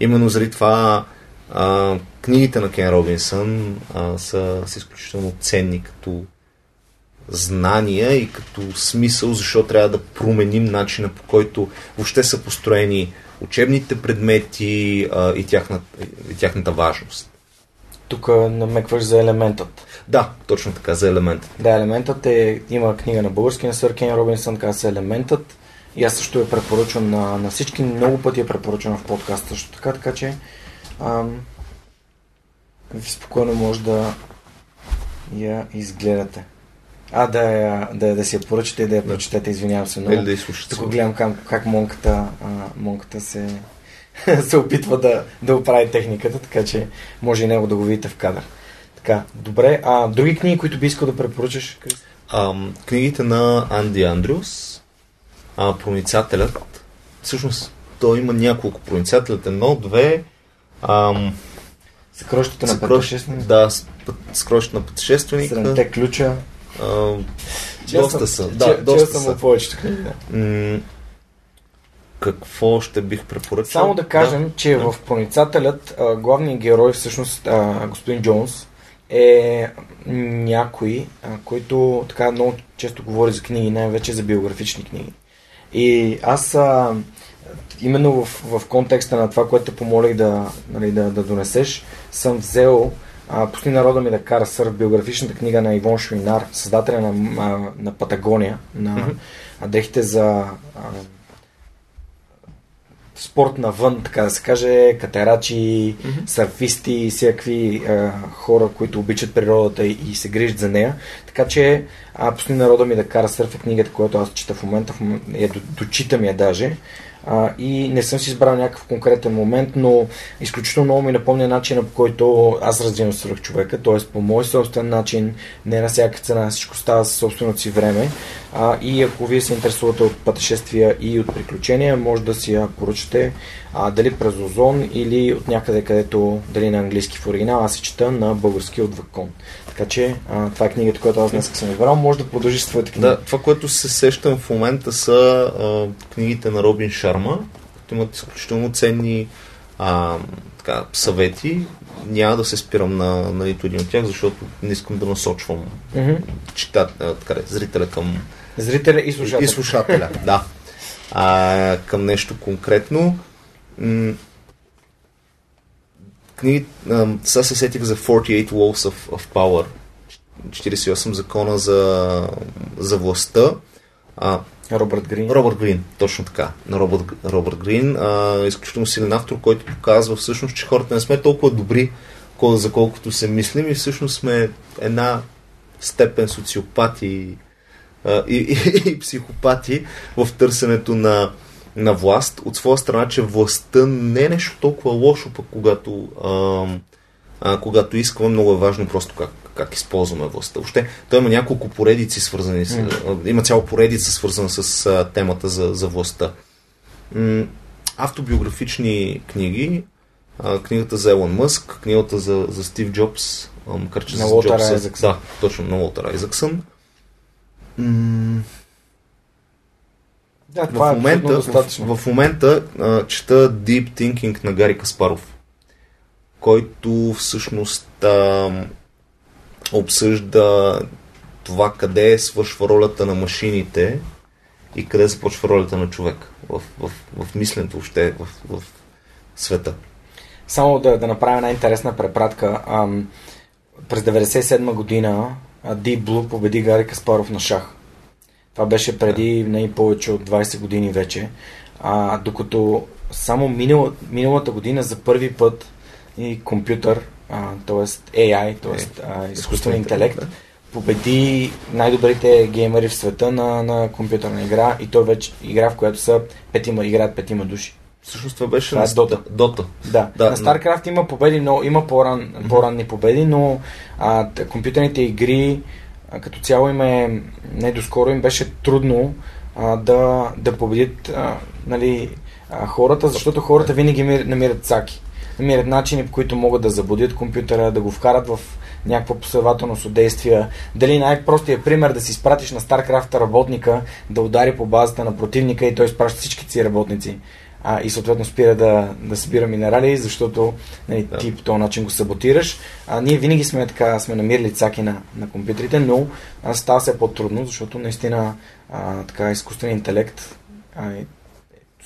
Именно заради това а, книгите на Кен Робинсън а, са, са изключително ценни като знания и като смисъл, защо трябва да променим начина по който въобще са построени учебните предмети а, и, тяхната, и тяхната важност. Тук намекваш за елементът. Да, точно така, за елементът. Да, елементът е, има книга на български на Сър Кен Робинсън, казва се елементът. И аз също я препоръчвам на, на всички, много пъти я препоръчвам в подкаста също така, така че ам, спокойно може да я изгледате. А, да, да, да си я поръчате и да я прочетете, извинявам се много. Или да изслушате. Тук гледам как, как монката, а, монката се се опитва да, да оправи техниката, така че може и него да го видите в кадър. Така, добре. А други книги, които би искал да препоръчаш? А, книгите на Анди Андрюс, а, Проницателят. Всъщност, той има няколко проницателят. Едно, две. Ам, Съкрощите на пътешественика. Да, Съкрощите на пътешественика. Седемте ключа. А, доста са. Да, доста са. повечето книги. Да. какво ще бих препоръчал? Само да кажем, да. че да. в Проницателят главният герой, всъщност господин Джонс, е някой, който така много често говори за книги, най-вече за биографични книги. И аз а, именно в, в контекста на това, което помолих да, нали, да, да донесеш, съм взел а, Пусти народа ми да кара сър биографичната книга на Ивон Шуинар, създателя на, на, на Патагония, на mm-hmm. дрехите за а, спорт навън, така да се каже, катерачи, mm-hmm. сърфисти, всякакви а, хора, които обичат природата и, и се грижат за нея. Така че а, Пусти народа ми да кара сърф е книгата, която аз чета в момента, в момента я дочитам я даже. А, и не съм си избрал някакъв конкретен момент, но изключително много ми напомня начина по който аз развивам свърх човека, т.е. по мой собствен начин, не на всяка цена, всичко става със собственото си време. А, и ако вие се интересувате от пътешествия и от приключения, може да си я поръчате а, дали през Озон или от някъде, където дали на английски в оригинал, аз се чета на български от Вакон. Така че а, това е книгата, която аз днес съм избрал. Може да продължиш своите книги. Да, това, което се сещам в момента са а, книгите на Робин Шарма, които имат изключително ценни а, така, съвети. Няма да се спирам на, на нито един от тях, защото не искам да насочвам mm-hmm. читат, а, така, зрителя към... Зрителя и слушателя. И слушателя, да. А, към нещо конкретно. М- книги, сега се сетих за 48 Laws of, of Power, 48 закона за, за властта. А, Робърт Грин. Робърт Грин, точно така. На Робърт, Робърт Грин. А, изключително силен автор, който показва всъщност, че хората не сме толкова добри, за колкото се мислим и всъщност сме една степен социопати а, и, и, и психопати в търсенето на, на власт, от своя страна, че властта не е нещо толкова лошо, пък когато, а, а, когато искаме, много е важно просто как, как използваме властта. Още той има няколко поредици свързани с, mm. има цяла поредица свързана с а, темата за, за властта. М- автобиографични книги, а, книгата за Елон Мъск, книгата за, за Стив Джобс, макар че на Уолтер Айзаксън. Да, точно, на Уолтер Айзаксън. М- да, това в, момента, е в, в момента а, чета Deep Thinking на Гари Каспаров, който всъщност а, обсъжда това къде свършва ролята на машините и къде започва ролята на човек в, в, в мисленето въобще в, в света. Само да, да направя една интересна препратка. Ам, през 1997 година Deep Blue победи Гари Каспаров на шах. Това беше преди не повече от 20 години вече. А, докато само минал, миналата година за първи път и компютър, т.е. AI, т.е. изкуствен интелект, да. победи най-добрите геймери в света на, на компютърна игра и той вече игра, в която са петима, играят петима души. Всъщност това беше това на е Дота. Дота. Да. да. На StarCraft има победи, но има по-ран, по-ранни победи, но а, компютърните игри като цяло им е, не доскоро им беше трудно а, да, да победят а, нали, а, хората, защото хората винаги намират цаки. Намират начини, по които могат да забудят компютъра, да го вкарат в някаква последователност от действия. Дали най-простият пример да си изпратиш на StarCraft работника да удари по базата на противника и той изпраща всички си работници а, и съответно спира да, да събира минерали, защото нали, да. ти по този начин го саботираш. А, ние винаги сме така, сме намирали цаки на, на компютрите, но а, става се по-трудно, защото наистина а, така изкуственият интелект а,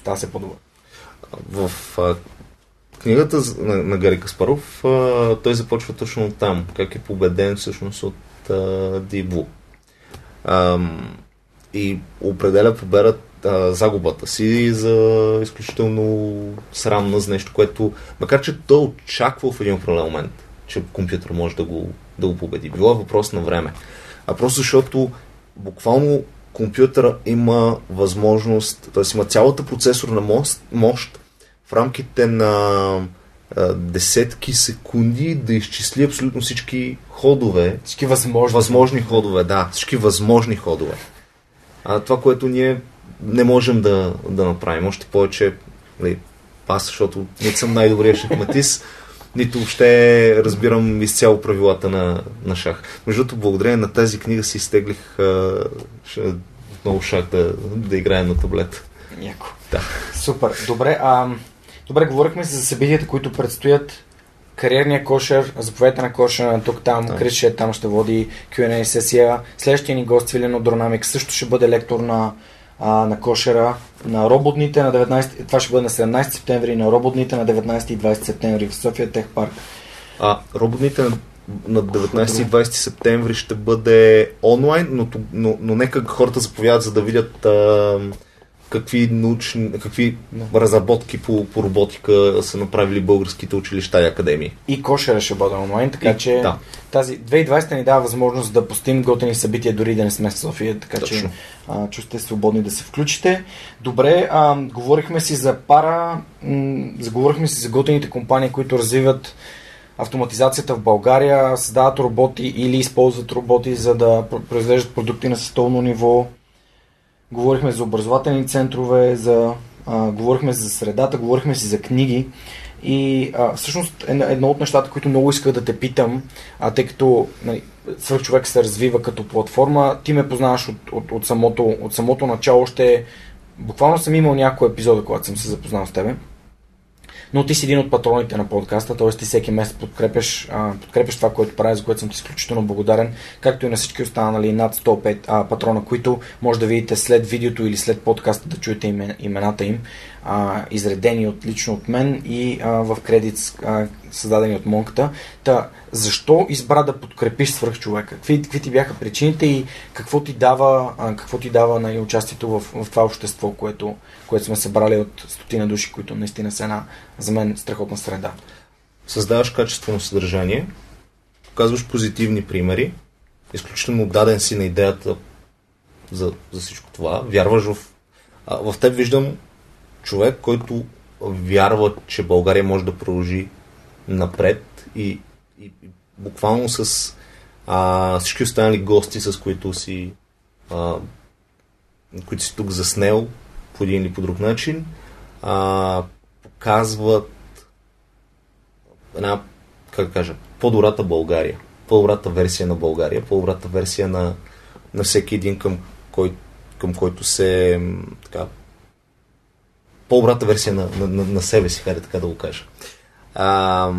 става се по-добър. В а, книгата на, на Гари Каспаров а, той започва точно от там, как е победен всъщност от а, Дибу. А, и определя победата а, загубата си за изключително срамна за нещо, което, макар че той очаква в един определен момент, че компютър може да го, да го победи. Било е въпрос на време. А просто защото буквално компютъра има възможност, т.е. има цялата процесорна мощ, мощ в рамките на а, десетки секунди да изчисли абсолютно всички ходове. Всички възможни. Възможни ходове, да. Всички възможни ходове. А това, което ние не можем да, да направим. Още повече нали, аз, защото не съм най-добрият шахматист, нито въобще разбирам изцяло правилата на, на шах. Между другото, благодарение на тази книга си изтеглих а, много шах да, да играя на таблет. Яко. Да. Супер. Добре, а, добре, говорихме за събитията, които предстоят. Кариерния кошер, заповедта на кошера, тук там, да. Крис ще там ще води Q&A сесия. Следващия ни гост, Вилено Дронамик, също ще бъде лектор на а, на кошера на роботните на 19, това ще бъде на 17 септември, на роботните на 19 и 20 септември в София Тех Парк. А, роботните на, на 19 и 20 септември ще бъде онлайн, но, но, но нека хората заповядат, за да видят а, какви научни, какви да. разработки по, по роботика са направили българските училища и академии. И кошера ще бъде онлайн, така и, че да. тази 2020 ни дава възможност да постигнем готини събития, дори да не сме в София, така Точно. че а, чувствате свободни да се включите. Добре, а, говорихме си за пара, м- заговорихме си за готините компании, които развиват автоматизацията в България, създават роботи или използват роботи, за да произвеждат продукти на световно ниво. Говорихме за образователни центрове, за, а, говорихме за средата, говорихме си за книги. И а, всъщност едно от нещата, които много исках да те питам, а, тъй като нали, свърх човек се развива като платформа, ти ме познаваш от, от, от, самото, от самото начало, още буквално съм имал някой епизода, когато съм се запознал с тебе но ти си един от патроните на подкаста, т.е. ти всеки месец подкрепяш, а, подкрепяш това, което правя, за което съм ти изключително благодарен, както и на всички останали над 105 а, патрона, които може да видите след видеото или след подкаста да чуете имен, имената им, а, изредени от, лично от мен и а, в кредит а, създадени от Монката. Та, защо избра да подкрепиш свърх? Какви, какви ти бяха причините и какво ти дава, а, какво ти дава на нали, участието в, в това общество, което, което сме събрали от стотина души, които наистина са една, за мен, страхотна среда? Създаваш качествено съдържание, показваш позитивни примери, изключително даден си на идеята за, за всичко това, вярваш в... А, в теб виждам човек, който вярва, че България може да продължи напред и, и, и буквално с а, всички останали гости, с които си а, които си тук заснел по един или по друг начин, а, показват една, как кажа, по-добрата България, по-добрата версия на България, по-добрата версия на, на всеки един към, кой, към който се така, по-добрата версия на, на, на, на себе си, хайде така да го кажа. А,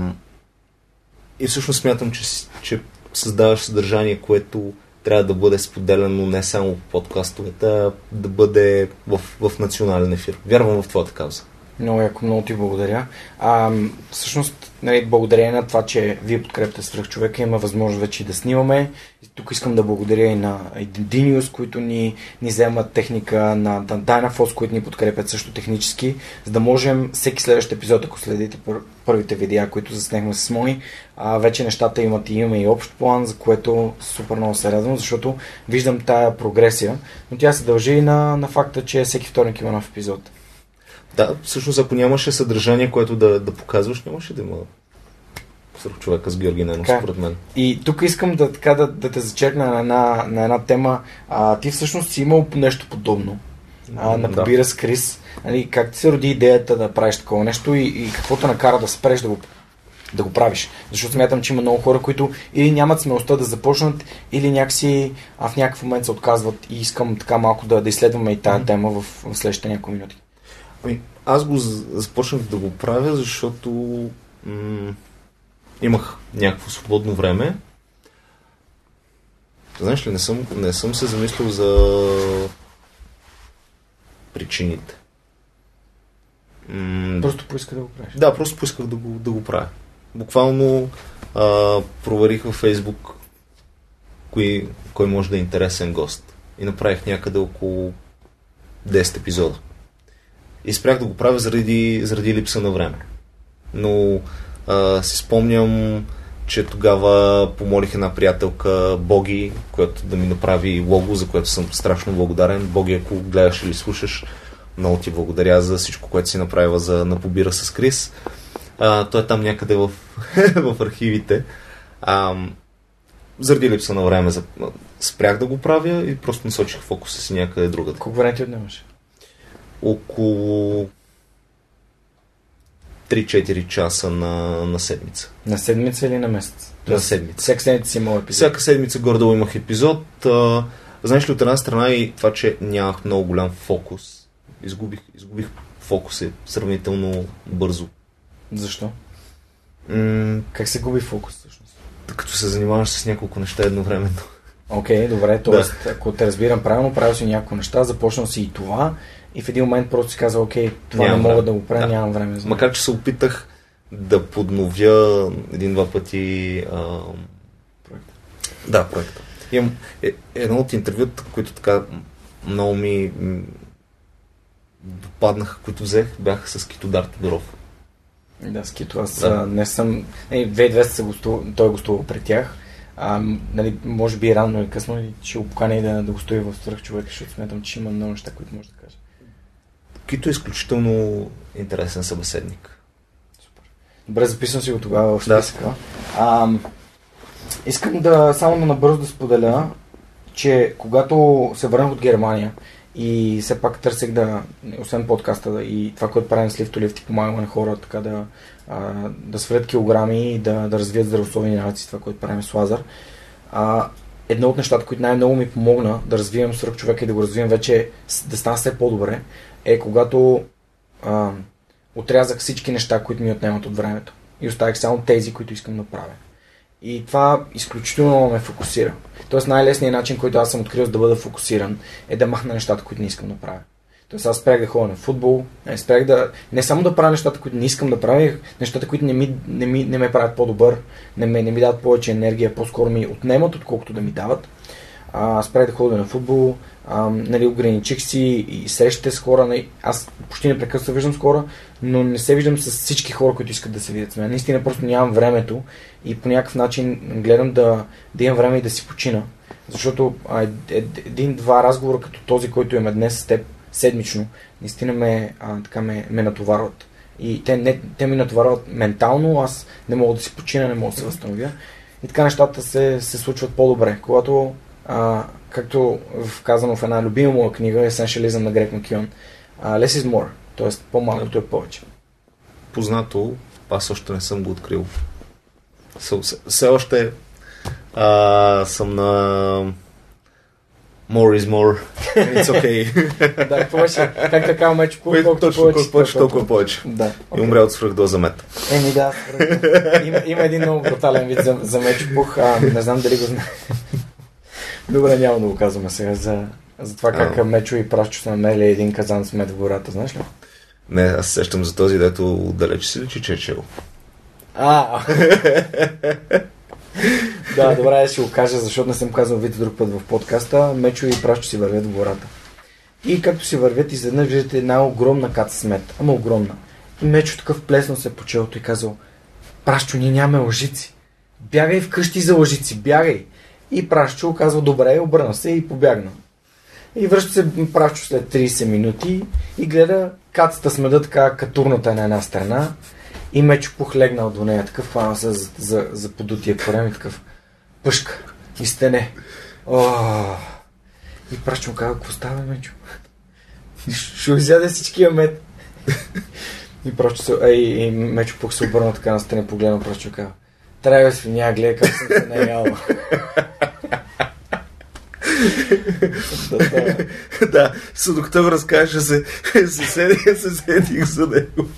и всъщност смятам, че, че създаваш съдържание, което трябва да бъде споделено не само по подкастовете, а да бъде в, в национален ефир. Вярвам в твоята кауза. Много яко, много ти благодаря. А, всъщност, нали, благодарение на това, че вие подкрепяте свръх човека, има възможност вече да снимаме. И тук искам да благодаря и на Dinius, които ни, ни вземат техника, на, Dynaforce, които ни подкрепят също технически, за да можем всеки следващ епизод, ако следите пър, първите видеа, които заснехме с Мои, а, вече нещата имат и имаме и общ план, за което супер много се радвам, защото виждам тая прогресия, но тя се дължи и на, на факта, че всеки вторник има нов епизод. Да, всъщност ако нямаше съдържание, което да, да показваш, нямаше да има сръх човека с Георги Ненов, според мен. И тук искам да, така, да, да те зачекна на една, на една тема. А, ти всъщност си имал нещо подобно. А, на побира да. с Крис. Нали, как ти се роди идеята да правиш такова нещо и, и какво те накара да спреш да го, да го правиш? Защото смятам, че има много хора, които или нямат смелостта да започнат, или някакси а в някакъв момент се отказват и искам така малко да, да изследваме и тази тема в, в следващите няколко минути. Ами, аз го започнах да го правя, защото м- имах някакво свободно време. Знаеш ли, не съм, не съм се замислил за причините. М- просто поисках да го правиш. Да, просто поисках да го, да го правя. Буквално а, проверих във Фейсбук кой, кой може да е интересен гост. И направих някъде около 10 епизода. И спрях да го правя заради, заради липса на време. Но а, си спомням, че тогава помолих една приятелка Боги, която да ми направи лого, за което съм страшно благодарен. Боги, ако гледаш или слушаш, много ти благодаря за всичко, което си направила за Напобира с Крис. А, той е там някъде в, в архивите. А, заради липса на време спрях да го правя и просто насочих фокуса си някъде другаде. Колко време ти отнемаше? Около 3-4 часа на, на седмица. На седмица или на месец? На седмица. Всяка седмица си имал епизод. Всяка седмица гордо имах епизод. А, знаеш ли, от една страна и това, че нямах много голям фокус. Изгубих, изгубих фокуса сравнително бързо. Защо? М- Как се губи фокус всъщност? като се занимаваш с няколко неща едновременно. Окей, okay, добре, т.е. ако те разбирам правилно, правил си няколко неща, започнал си и това и в един момент просто си казал, окей, това Нямам не мога време. да го правя, Да. нямам време. За. Макар, че се опитах да подновя един-два пъти а, Проекта. Да, проекта. Имам е, едно от интервюта, които така много ми допаднаха, които взех, бяха с Китодар Тодоров. Да, с Кито, аз Да. не съм... Е, 2200 се гостува, той е гостувал при тях. А, нали, може би рано или късно ще го поканя и да, да гостува в Свърх човека, защото смятам, че има много неща, които може да. Кито е изключително интересен събеседник. Добре, записвам си го тогава в Да. списъка. А, искам да само да набързо да споделя, че когато се върнах от Германия и все пак търсех да, освен подкаста да, и това, което правим с Lift to Lift и помагаме на хора така да, а, да свалят килограми и да, да развият здравословни навици, това, което правим с Лазар. А, едно от нещата, които най-много ми помогна да развием свръх човека и да го развием вече, да стана все по-добре, е когато а, отрязах всички неща, които ми отнемат от времето. И оставих само тези, които искам да правя. И това изключително много ме фокусира. Тоест най-лесният начин, който аз съм открил да бъда фокусиран, е да махна нещата, които не искам да правя. Тоест аз спрях да ходя на футбол, не, спрях да, не само да правя нещата, които не искам да правя, нещата, които не, ми, не, ми, не ме правят по-добър, не, ме, не ми дават повече енергия, по-скоро ми отнемат, отколкото да ми дават. А, спрях да ходя на футбол, а, нали, ограничих си и срещите с хора. Нали, аз почти непрекъснато се виждам с хора, но не се виждам с всички хора, които искат да се видят с мен. Наистина просто нямам времето и по някакъв начин гледам да, да имам време и да си почина. Защото ед- ед- един-два разговора като този, който имаме днес с теб, седмично, наистина ме, а, така ме, ме натоварват. И те, не, те ми натоварват ментално, аз не мога да си почина, не мога да се възстановя. И така нещата се, се случват по-добре. Когато, а, както казано в една любима моя книга, Essentialism на Грек Макион, less is more, т.е. по-малкото е повече. Познато, аз още не съм го открил. Все, още а, съм на More is more. It's okay. да, беше? Как така, меч, Кое- колкото Точно, повече, повече, толкова повече. Да. И окей. умря от свръхдоза мед. Еми да, има, има един много брутален вид за, за мечпух, а, не знам дали го знае. Добре, няма да го казваме сега за, за това как А. Мечо и Прашчо са намерили един казан с мед в гората, знаеш ли? Не, аз се сещам за този, дето далеч си личи, че е чел. А, да, добре, ще го кажа, защото не съм казал вид друг път в подкаста. Мечо и Прашчо си вървят в гората. И както си вървят, изведнъж виждате една огромна каца с мед. Ама огромна. И Мечо такъв плеснал се по челото и казал, Прашчо, ние нямаме лъжици. Бягай вкъщи за лъжици, бягай. И Прашчо казал, добре, обърна се и побягна. И връща се Прашчо след 30 минути и гледа кацата с меда така катурната на една страна и Мечо похлегнал до нея, такъв хвана се за, за, за подутия корем и такъв пъшка и стене. О! И Прашчо му казва, какво става, Мечо? Ще изяде всичкия мед. И Прашчо се, ей, и Мечо пух се обърна така на стене, погледна и казва, трябва свиня, гледай как съм се наяла. да, да. да, с докато го разкаже, се, се, седих, се седих за него.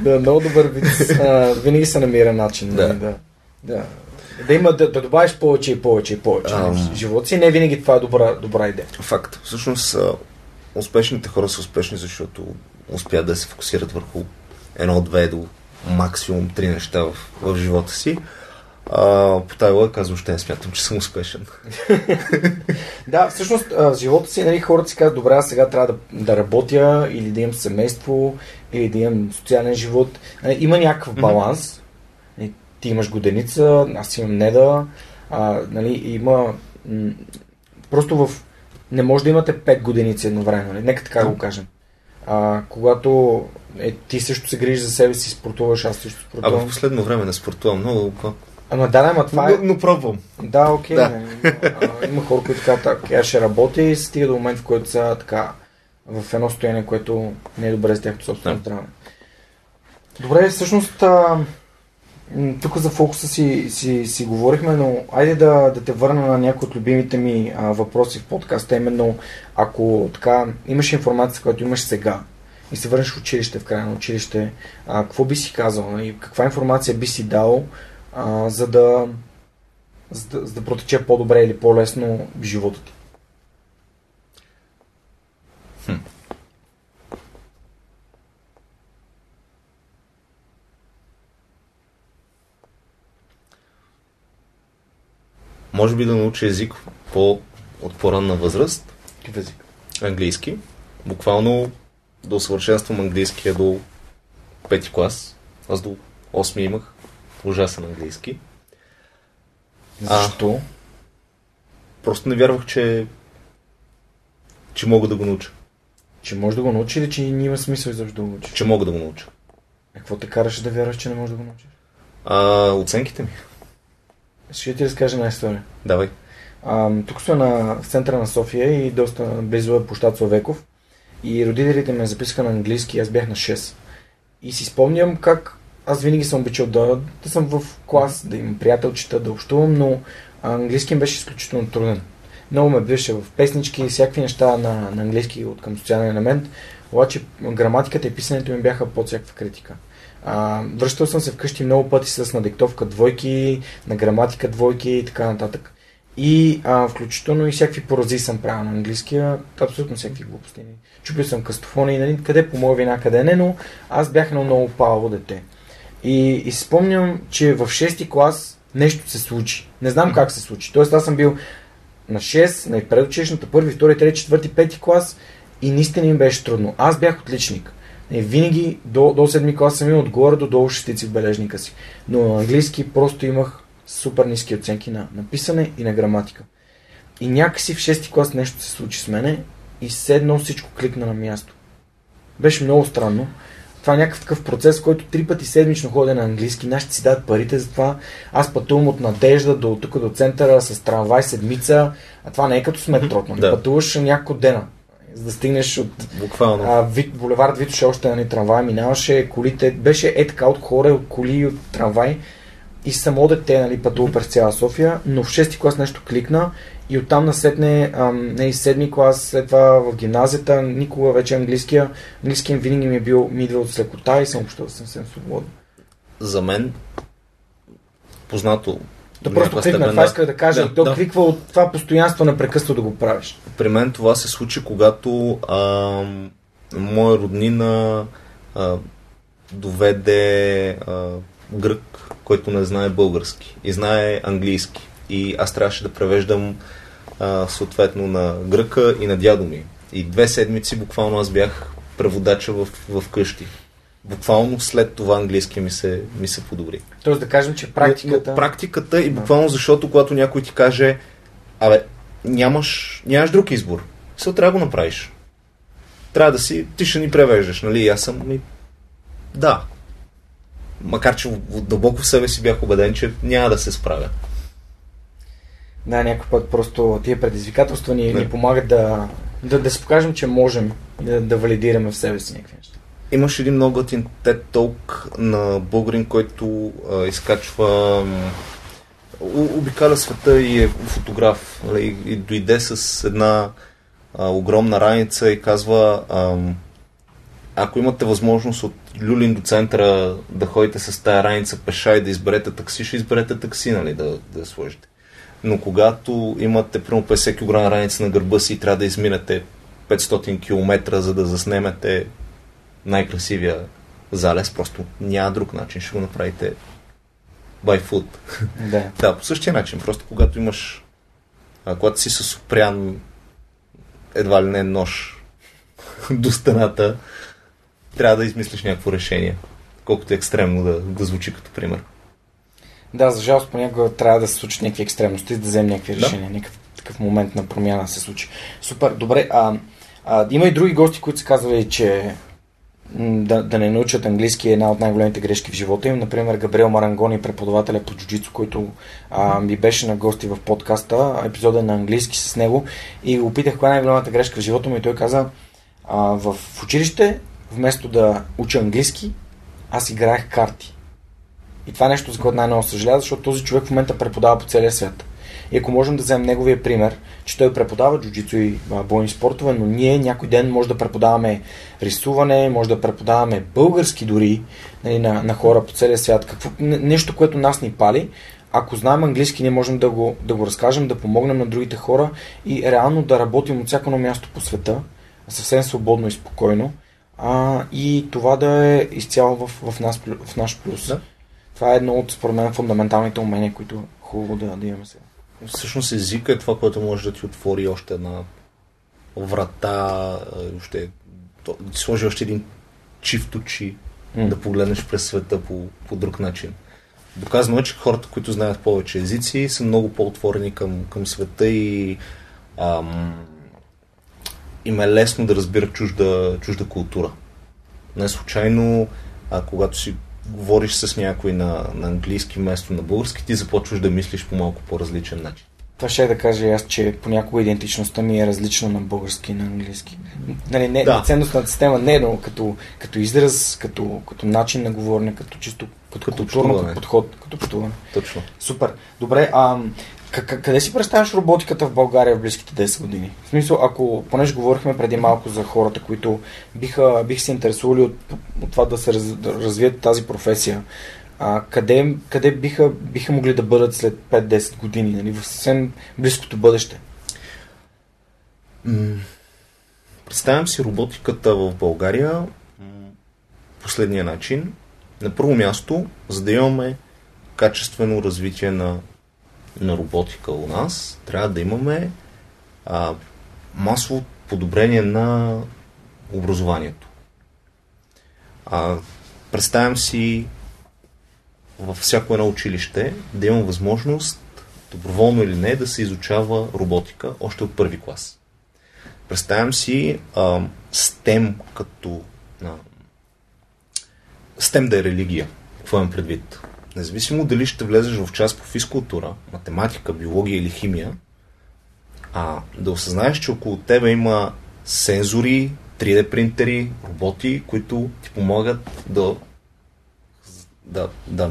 Да, много добър вид. Винаги се намира начин. Да. нали, Да. да. Да има да, да добавиш повече и повече и повече Ам. в живота си. Не винаги това е добра, добра идея. Факт. Всъщност, успешните хора са успешни, защото успят да се фокусират върху едно, две до максимум три неща в, в живота си. А, по тази лъка аз въобще не смятам, че съм успешен. Да, всъщност в живота си нали, хората си казват, добре, аз сега трябва да, да работя или да имам семейство, или да имам социален живот. Има някакъв баланс. Нали, ти имаш годеница, аз имам неда. А, нали, има... Просто в... Не може да имате пет годиници едновременно. Нали? Нека така Да. го кажем. А, когато е, ти също се грижиш за себе си, спортуваш, аз също спортувам. А в последно време не спортувам много. Ама да, ама това е... Но, но пробвам. Да, окей. Да. А, има хора, които така, така, ще работя и стига до момент, в който са така в едно състояние, което не е добре за тяхното собствено здраве. Добре, всъщност а, тук за фокуса си, си, си говорихме, но айде да, да те върна на някои от любимите ми а, въпроси в подкаста, именно ако така имаш информация, която имаш сега и се върнеш в училище, в края на училище, а, какво би си казал, и нали? каква информация би си дал, а, за, да, за, да, за да протече по-добре или по-лесно живота ти? Хм. Може би да научи език по от по-ранна възраст. Какъв език? Английски. Буквално да усъвършенствам английския до пети клас. Аз до 8 имах ужасен английски. Защо? А, просто не вярвах, че че мога да го науча. Че може да го научи или че няма смисъл изобщо да го научиш? Че мога да го науча. А какво те караше да вярваш, че не можеш да го научиш? А, оценките ми. Ще ти разкажа една история. Давай. А, тук сме на, в центъра на София и доста близо е площад Словеков. И родителите ме записаха на английски, аз бях на 6. И си спомням как аз винаги съм обичал да, да съм в клас, да имам приятелчета, да общувам, но английски ми беше изключително труден. Много ме беше в песнички всякакви неща на, на английски от към социален елемент, обаче граматиката и писането ми бяха под всякаква критика. А, връщал съм се вкъщи много пъти с надиктовка двойки, на граматика двойки и така нататък. И а, включително и всякакви порази съм правил на английския, абсолютно всякакви глупости. Чупил съм кастофони, нали, къде по моя вина, къде не, но аз бях едно много пало дете. И, и спомням, че в 6 клас нещо се случи. Не знам как се случи. Тоест аз съм бил на 6, на предучилищната, първи, втори, трети, четвърти, пети клас и наистина им беше трудно. Аз бях отличник. И винаги до, до 7 клас съм имал отгоре до долу шестици в бележника си. Но на английски просто имах супер ниски оценки на, на писане и на граматика. И някакси в 6 клас нещо се случи с мене и седно всичко кликна на място. Беше много странно. Това е някакъв такъв процес, който три пъти седмично ходя на английски, нашите си дадат парите за това. Аз пътувам от Надежда до тук до центъра с трамвай седмица, а това не е като с метрото. Да. Пътуваш няколко дена за да стигнеш от Буквално. А, Вит, булевард Витош още на нали, трамвай, минаваше колите, беше е така от хора, от коли, от трамвай и само дете нали, пътува през цяла София, но в 6 клас нещо кликна и оттам насетне, ам, не, 7 клас, след това в гимназията, никога вече английския, английския винаги ми е бил, ми идва от слекота и съм общувал съвсем свободно. За мен познато да просто кликна, това исках да кажа. Да, то да. кликва от това постоянство непрекъснато да го правиш. При мен това се случи, когато а, моя роднина а, доведе а, грък, който не знае български и знае английски. И аз трябваше да превеждам а, съответно на гръка и на дядо ми. И две седмици буквално аз бях преводача в, в къщи буквално след това английски ми се, ми се подобри. Тоест да кажем, че практиката... Но, практиката и буквално защото когато някой ти каже абе, нямаш, нямаш друг избор. Се трябва да го направиш. Трябва да си, ти ще ни превеждаш, нали? аз съм ми... Да. Макар, че дълбоко в себе си бях убеден, че няма да се справя. Да, някой път просто тия предизвикателства ни, ни помагат да, да, да си покажем, че можем да, да валидираме в себе си някакви неща. Имаш един много готин TED Talk на българин, който а, изкачва обикаля света и е фотограф. Нали, и дойде с една а, огромна раница и казва а, ако имате възможност от Люлин до центъра да ходите с тая раница пеша и да изберете такси, ще изберете такси, нали, да, да сложите. Но когато имате примерно 50 кг раница на гърба си и трябва да изминете 500 км, за да заснемете най-красивия залез, просто няма друг начин, ще го направите by foot. Да. да, по същия начин, просто когато имаш, а, когато си с опрян едва ли не нож до стената, трябва да измислиш някакво решение, колкото е екстремно да, да звучи като пример. Да, за жалост понякога трябва да се случат някакви екстремности, да вземем някакви да? решения, някакъв такъв момент на промяна се случи. Супер, добре, а А, има и други гости, които са казвали, че да, да не научат английски е една от най-големите грешки в живота им. Например, Габриел Марангони, преподавателя по джуджицу, който а, ми беше на гости в подкаста, епизода на английски с него и го питах коя е най-голямата грешка в живота му и той каза а, в училище, вместо да уча английски, аз играех карти. И това е нещо, за което най-много съжалява, защото този човек в момента преподава по целия свят. И ако можем да вземем неговия пример, че той преподава джуджицу и бойни спортове, но ние някой ден може да преподаваме рисуване, може да преподаваме български дори нали, на, на хора по целия свят. Какво, нещо, което нас ни пали, ако знаем английски, ние можем да го, да го разкажем, да помогнем на другите хора и реално да работим от всяко място по света, съвсем свободно и спокойно. А, и това да е изцяло в, в, нас, в наш плюс. Да. Това е едно от, според мен, фундаменталните умения, които е хубаво да, да имаме сега всъщност езика е това, което може да ти отвори още една врата, още, да ти сложи още един чифт очи, mm. да погледнеш през света по, по друг начин. Доказано е, че хората, които знаят повече езици, са много по-отворени към, към света и ам, им е лесно да разбират чужда, чужда култура. Не случайно, а когато си говориш с някой на, на английски вместо на български, ти започваш да мислиш по малко по-различен начин. Това ще е да кажа аз, че понякога идентичността ми е различна на български и на английски. Нали, не, да. ценностната система не е, но като, като израз, като, като начин на говорене, като чисто като, като културно подход, като пътуване. Точно. Супер. Добре, а къде си представяш роботиката в България в близките 10 години? В смисъл, ако, понеже говорихме преди малко за хората, които биха, бих се интересували от, от това да се раз, развият тази професия, а, къде, къде биха, биха могли да бъдат след 5-10 години, нали, в съвсем близкото бъдеще? Представям си роботиката в България последния начин. На първо място, за да имаме качествено развитие на на роботика у нас, трябва да имаме а, масово подобрение на образованието. А, представям си във всяко едно училище да има възможност, доброволно или не, да се изучава роботика още от първи клас. Представям си а, STEM като а, STEM да е религия. Какво имам предвид? Независимо дали ще влезеш в част по физкултура, математика, биология или химия, а да осъзнаеш, че около тебе има сензори, 3D принтери, роботи, които ти помагат да, да, да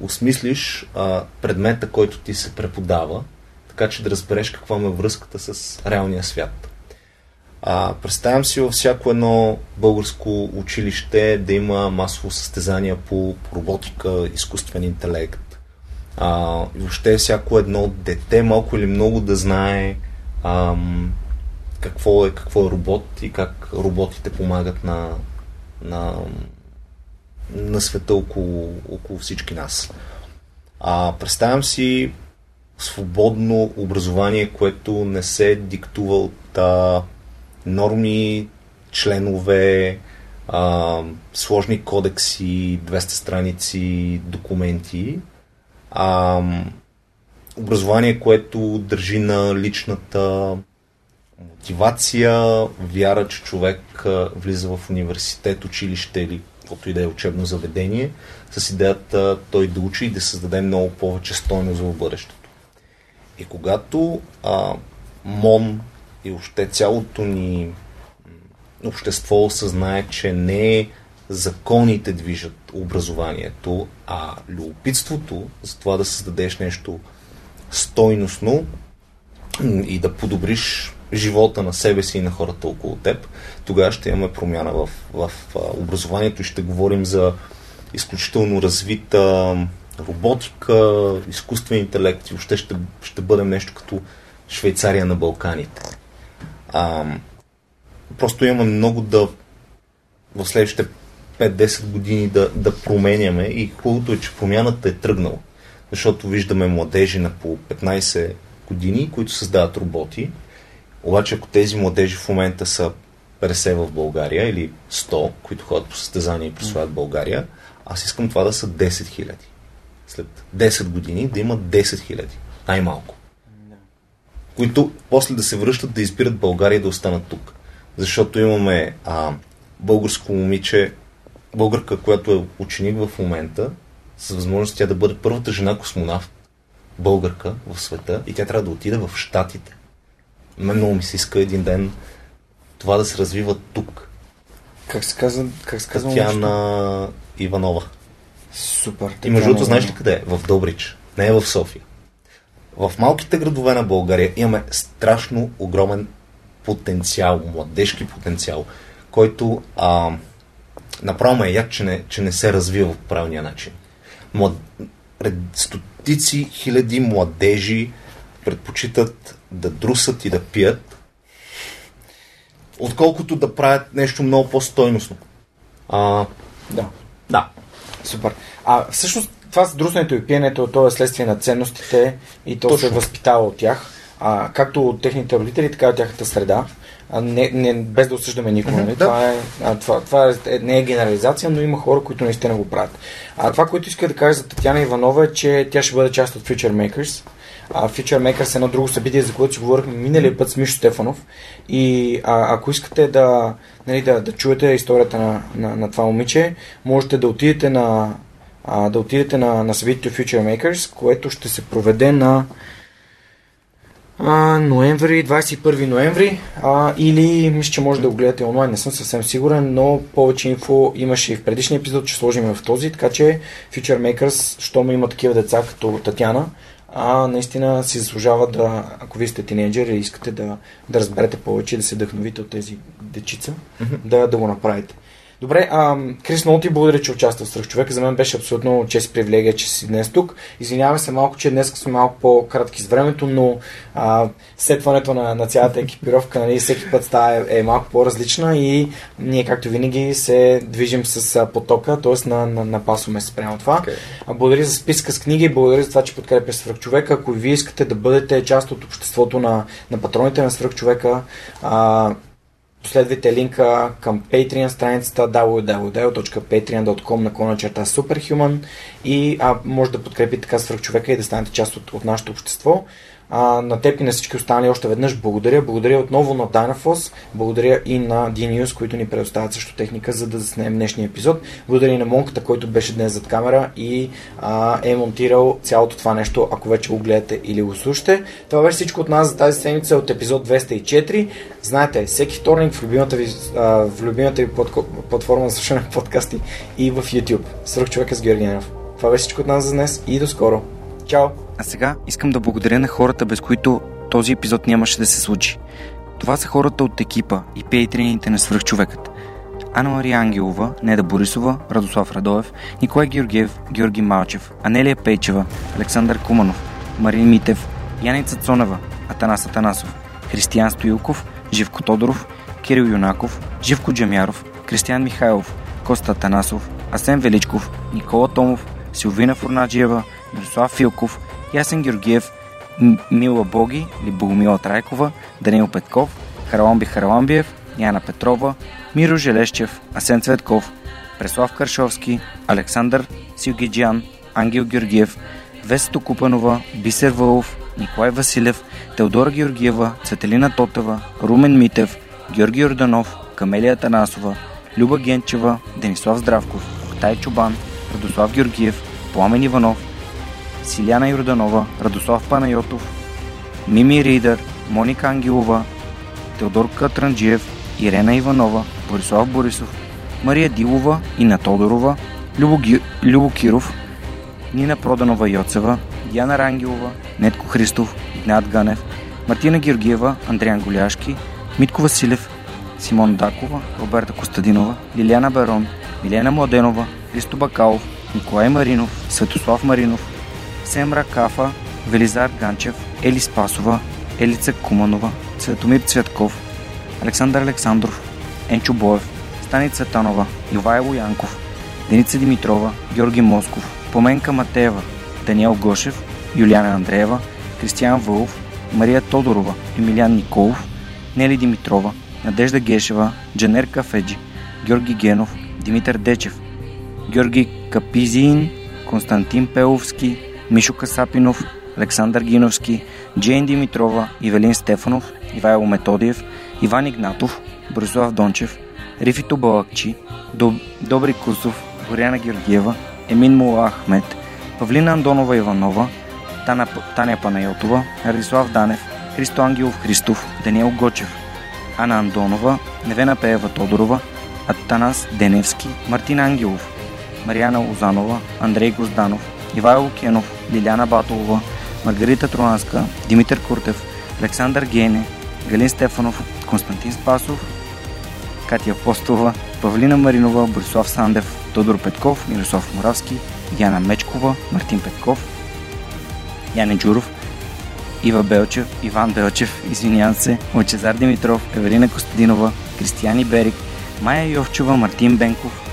осмислиш а, предмета, който ти се преподава, така че да разбереш каква е връзката с реалния свят. А, представям си във всяко едно българско училище да има масово състезания по роботика, изкуствен интелект. А, и въобще всяко едно дете малко или много да знае ам, какво, е, какво е робот и как роботите помагат на, на, на света около, около всички нас. А, представям си свободно образование, което не се диктува от а, норми, членове, а, сложни кодекси, 200 страници, документи. А, образование, което държи на личната мотивация, вяра, че човек влиза в университет, училище или каквото и да е учебно заведение, с идеята той да учи и да създаде много повече стойност в бъдещето. И когато а, МОН и още цялото ни общество осъзнае, че не законите движат образованието, а любопитството за това да създадеш нещо стойностно и да подобриш живота на себе си и на хората около теб, тогава ще имаме промяна в, в образованието и ще говорим за изключително развита роботика, изкуствен интелект и въобще ще, ще бъдем нещо като Швейцария на Балканите. А, просто имаме много да в следващите 5-10 години да, да променяме и хубавото е, че промяната е тръгнала. Защото виждаме младежи на по 15 години, които създават роботи. Обаче ако тези младежи в момента са 50 в България или 100, които ходят по състезания и присвоят България, аз искам това да са 10 000. След 10 години да има 10 000. Най-малко които после да се връщат да избират България и да останат тук. защото имаме а, българско момиче, българка, която е ученик в момента, с възможност тя да бъде първата жена космонавт, българка в света и тя трябва да отиде в Штатите. Мен много ми се иска един ден това да се развива тук. Как се казва? Как се казва Татьяна Иванова. Супер. И между другото, знаеш ли къде е? В Добрич. Не е в София. В малките градове на България имаме страшно огромен потенциал, младежки потенциал, който а, направо ме е як, че не, че не се развива по правилния начин. Млад... Стотици хиляди младежи предпочитат да друсат и да пият, отколкото да правят нещо много по-стойностно. А, Да. да. Супер. А всъщност това с друсането и пиенето, то е следствие на ценностите и то Точно. се възпитава от тях. А, както от техните родители, така и от тяхната среда. А, не, не, без да осъждаме никого. Мгм, нали? да. Това, е, а, това, това е, не е генерализация, но има хора, които наистина го правят. А това, което иска да кажа за Татьяна Иванова е, че тя ще бъде част от Future Makers. А, Future Makers е едно друго събитие, за което си говорихме миналия път с Мишо Стефанов. И а, ако искате да, нали, да, да чуете историята на, на, на това момиче, можете да отидете на, а, да отидете на, на събитието Future Makers, което ще се проведе на а, ноември, 21 ноември. А, или мисля, че може да го гледате онлайн, не съм съвсем сигурен, но повече инфо имаше и в предишния епизод, ще сложим в този, така че Future Makers, щом има такива деца като Татяна, а наистина си заслужава да, ако вие сте тинейджър и искате да, да разберете повече да се вдъхновите от тези дечица, да, да го направите. Добре, а, Крис, много ти благодаря, че участва в Свръхчовека. За мен беше абсолютно чест и привилегия, че си днес тук. Извинявам се малко, че днес сме малко по-кратки с времето, но а, сетването на, на цялата екипировка нали, всеки път става е, е малко по-различна и ние, както винаги, се движим с а, потока, т.е. На, на, напасваме спрямо това. Okay. А, Благодаря за списка с книги, благодаря за това, че подкрепя Свръхчовека. Ако вие искате да бъдете част от обществото на, на патроните на Свръхчовека, а, последвайте линка към Patreon страницата www.patreon.com наклона черта Superhuman и а, може да подкрепите така свръхчовека и да станете част от, от нашето общество. А, на теб и на всички останали още веднъж благодаря. Благодаря отново на Dynafos, благодаря и на D-News, които ни предоставят също техника, за да заснем днешния епизод. Благодаря и на Монката, който беше днес зад камера и а, е монтирал цялото това нещо, ако вече го гледате или го слушате. Това беше всичко от нас за тази седмица от епизод 204. Знаете, всеки вторник в любимата ви, а, в любимата ви подко- платформа за слушане на подкасти и в YouTube. Сръх човека с Георги. Това беше всичко от нас за днес и до скоро. Чао! А сега искам да благодаря на хората, без които този епизод нямаше да се случи. Това са хората от екипа и пейтрените на свръхчовекът. Анна Мария Ангелова, Неда Борисова, Радослав Радоев, Николай Георгиев, Георги Малчев, Анелия Пейчева, Александър Куманов, Марин Митев, Яница Цонева, Атанас Атанасов, Християн Стоилков, Живко Тодоров, Кирил Юнаков, Живко Джамяров, Кристиян Михайлов, Коста Атанасов, Асен Величков, Никола Томов, Силвина Фурнаджиева, Мирослав Филков, Ясен Георгиев, Мила Боги или Богомила Трайкова, Данил Петков, Хараламби Хараламбиев, Яна Петрова, Миро Желещев, Асен Цветков, Преслав Каршовски, Александър Силгиджиан, Ангел Георгиев, Весто Купанова, Бисер Вълов, Николай Василев, Теодора Георгиева, Цветелина Тотева, Румен Митев, Георги Орданов, Камелия Танасова, Люба Генчева, Денислав Здравков, Тай Чубан, Радослав Георгиев, Пламен Иванов, Силяна Йорданова, Радослав Панайотов, Мими Ридър, Моника Ангелова, Теодор Катранджиев, Ирена Иванова, Борислав Борисов, Мария Дилова, Ина Тодорова, Любо, Ги... Любо Киров, Нина Проданова Йоцева, Диана Рангелова, Нетко Христов, Игнат Ганев, Мартина Георгиева, Андриан Голяшки, Митко Василев, Симон Дакова, Роберта Костадинова, Лиляна Барон, Милена Младенова, Христо Бакалов, Николай Маринов, Светослав Маринов, Семра Кафа, Велизар Ганчев, Ели Спасова, Елица Куманова, Цветомир Цветков, Александър Александров, Енчо Боев, Стани Цветанова, Ивайло Янков, Деница Димитрова, Георги Москов, Поменка Матеева, Даниел Гошев, Юлиана Андреева, Кристиян Вълов, Мария Тодорова, Емилиан Николов, Нели Димитрова, Надежда Гешева, Джанер Кафеджи, Георги Генов, Димитър Дечев, Георги Капизин, Константин Пеловски, Мишо Касапинов, Александър Гиновски, Джейн Димитрова, Ивелин Стефанов, Ивайло Методиев, Иван Игнатов, Борислав Дончев, Рифито Балакчи, Доб... Добри Кусов, Боряна Георгиева, Емин Мула Ахмет, Павлина Андонова Иванова, Таня, Таня Панайотова, Радислав Данев, Христо Ангелов Христов, Даниел Гочев, Ана Андонова, Невена Пеева Тодорова, Атанас Деневски, Мартин Ангелов, Марияна Лозанова, Андрей Гозданов, Ивайло Кенов, Лиляна Батолова, Маргарита Троанска, Димитър Куртев, Александър Гене, Галин Стефанов, Константин Спасов, Катя Апостолова, Павлина Маринова, Борислав Сандев, Тодор Петков, Мирослав Моравски, Яна Мечкова, Мартин Петков, Яне Джуров, Ива Белчев, Иван Белчев, извинявам се, Лъчезар Димитров, Евелина Костадинова, Кристияни Берик, Майя Йовчева, Мартин Бенков,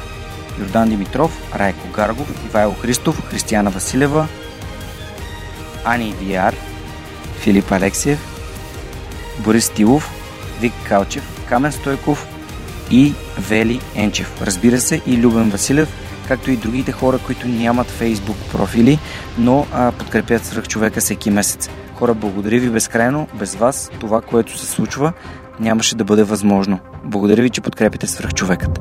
Йордан Димитров, Райко Гаргов, Ивайло Христов, Християна Василева, Ани Виар, Филип Алексиев, Борис Тилов, Вик Калчев, Камен Стойков и Вели Енчев. Разбира се и Любен Василев, както и другите хора, които нямат фейсбук профили, но а, подкрепят свръхчовека всеки месец. Хора, благодаря ви безкрайно. Без вас това, което се случва, нямаше да бъде възможно. Благодаря ви, че подкрепите свръхчовекът.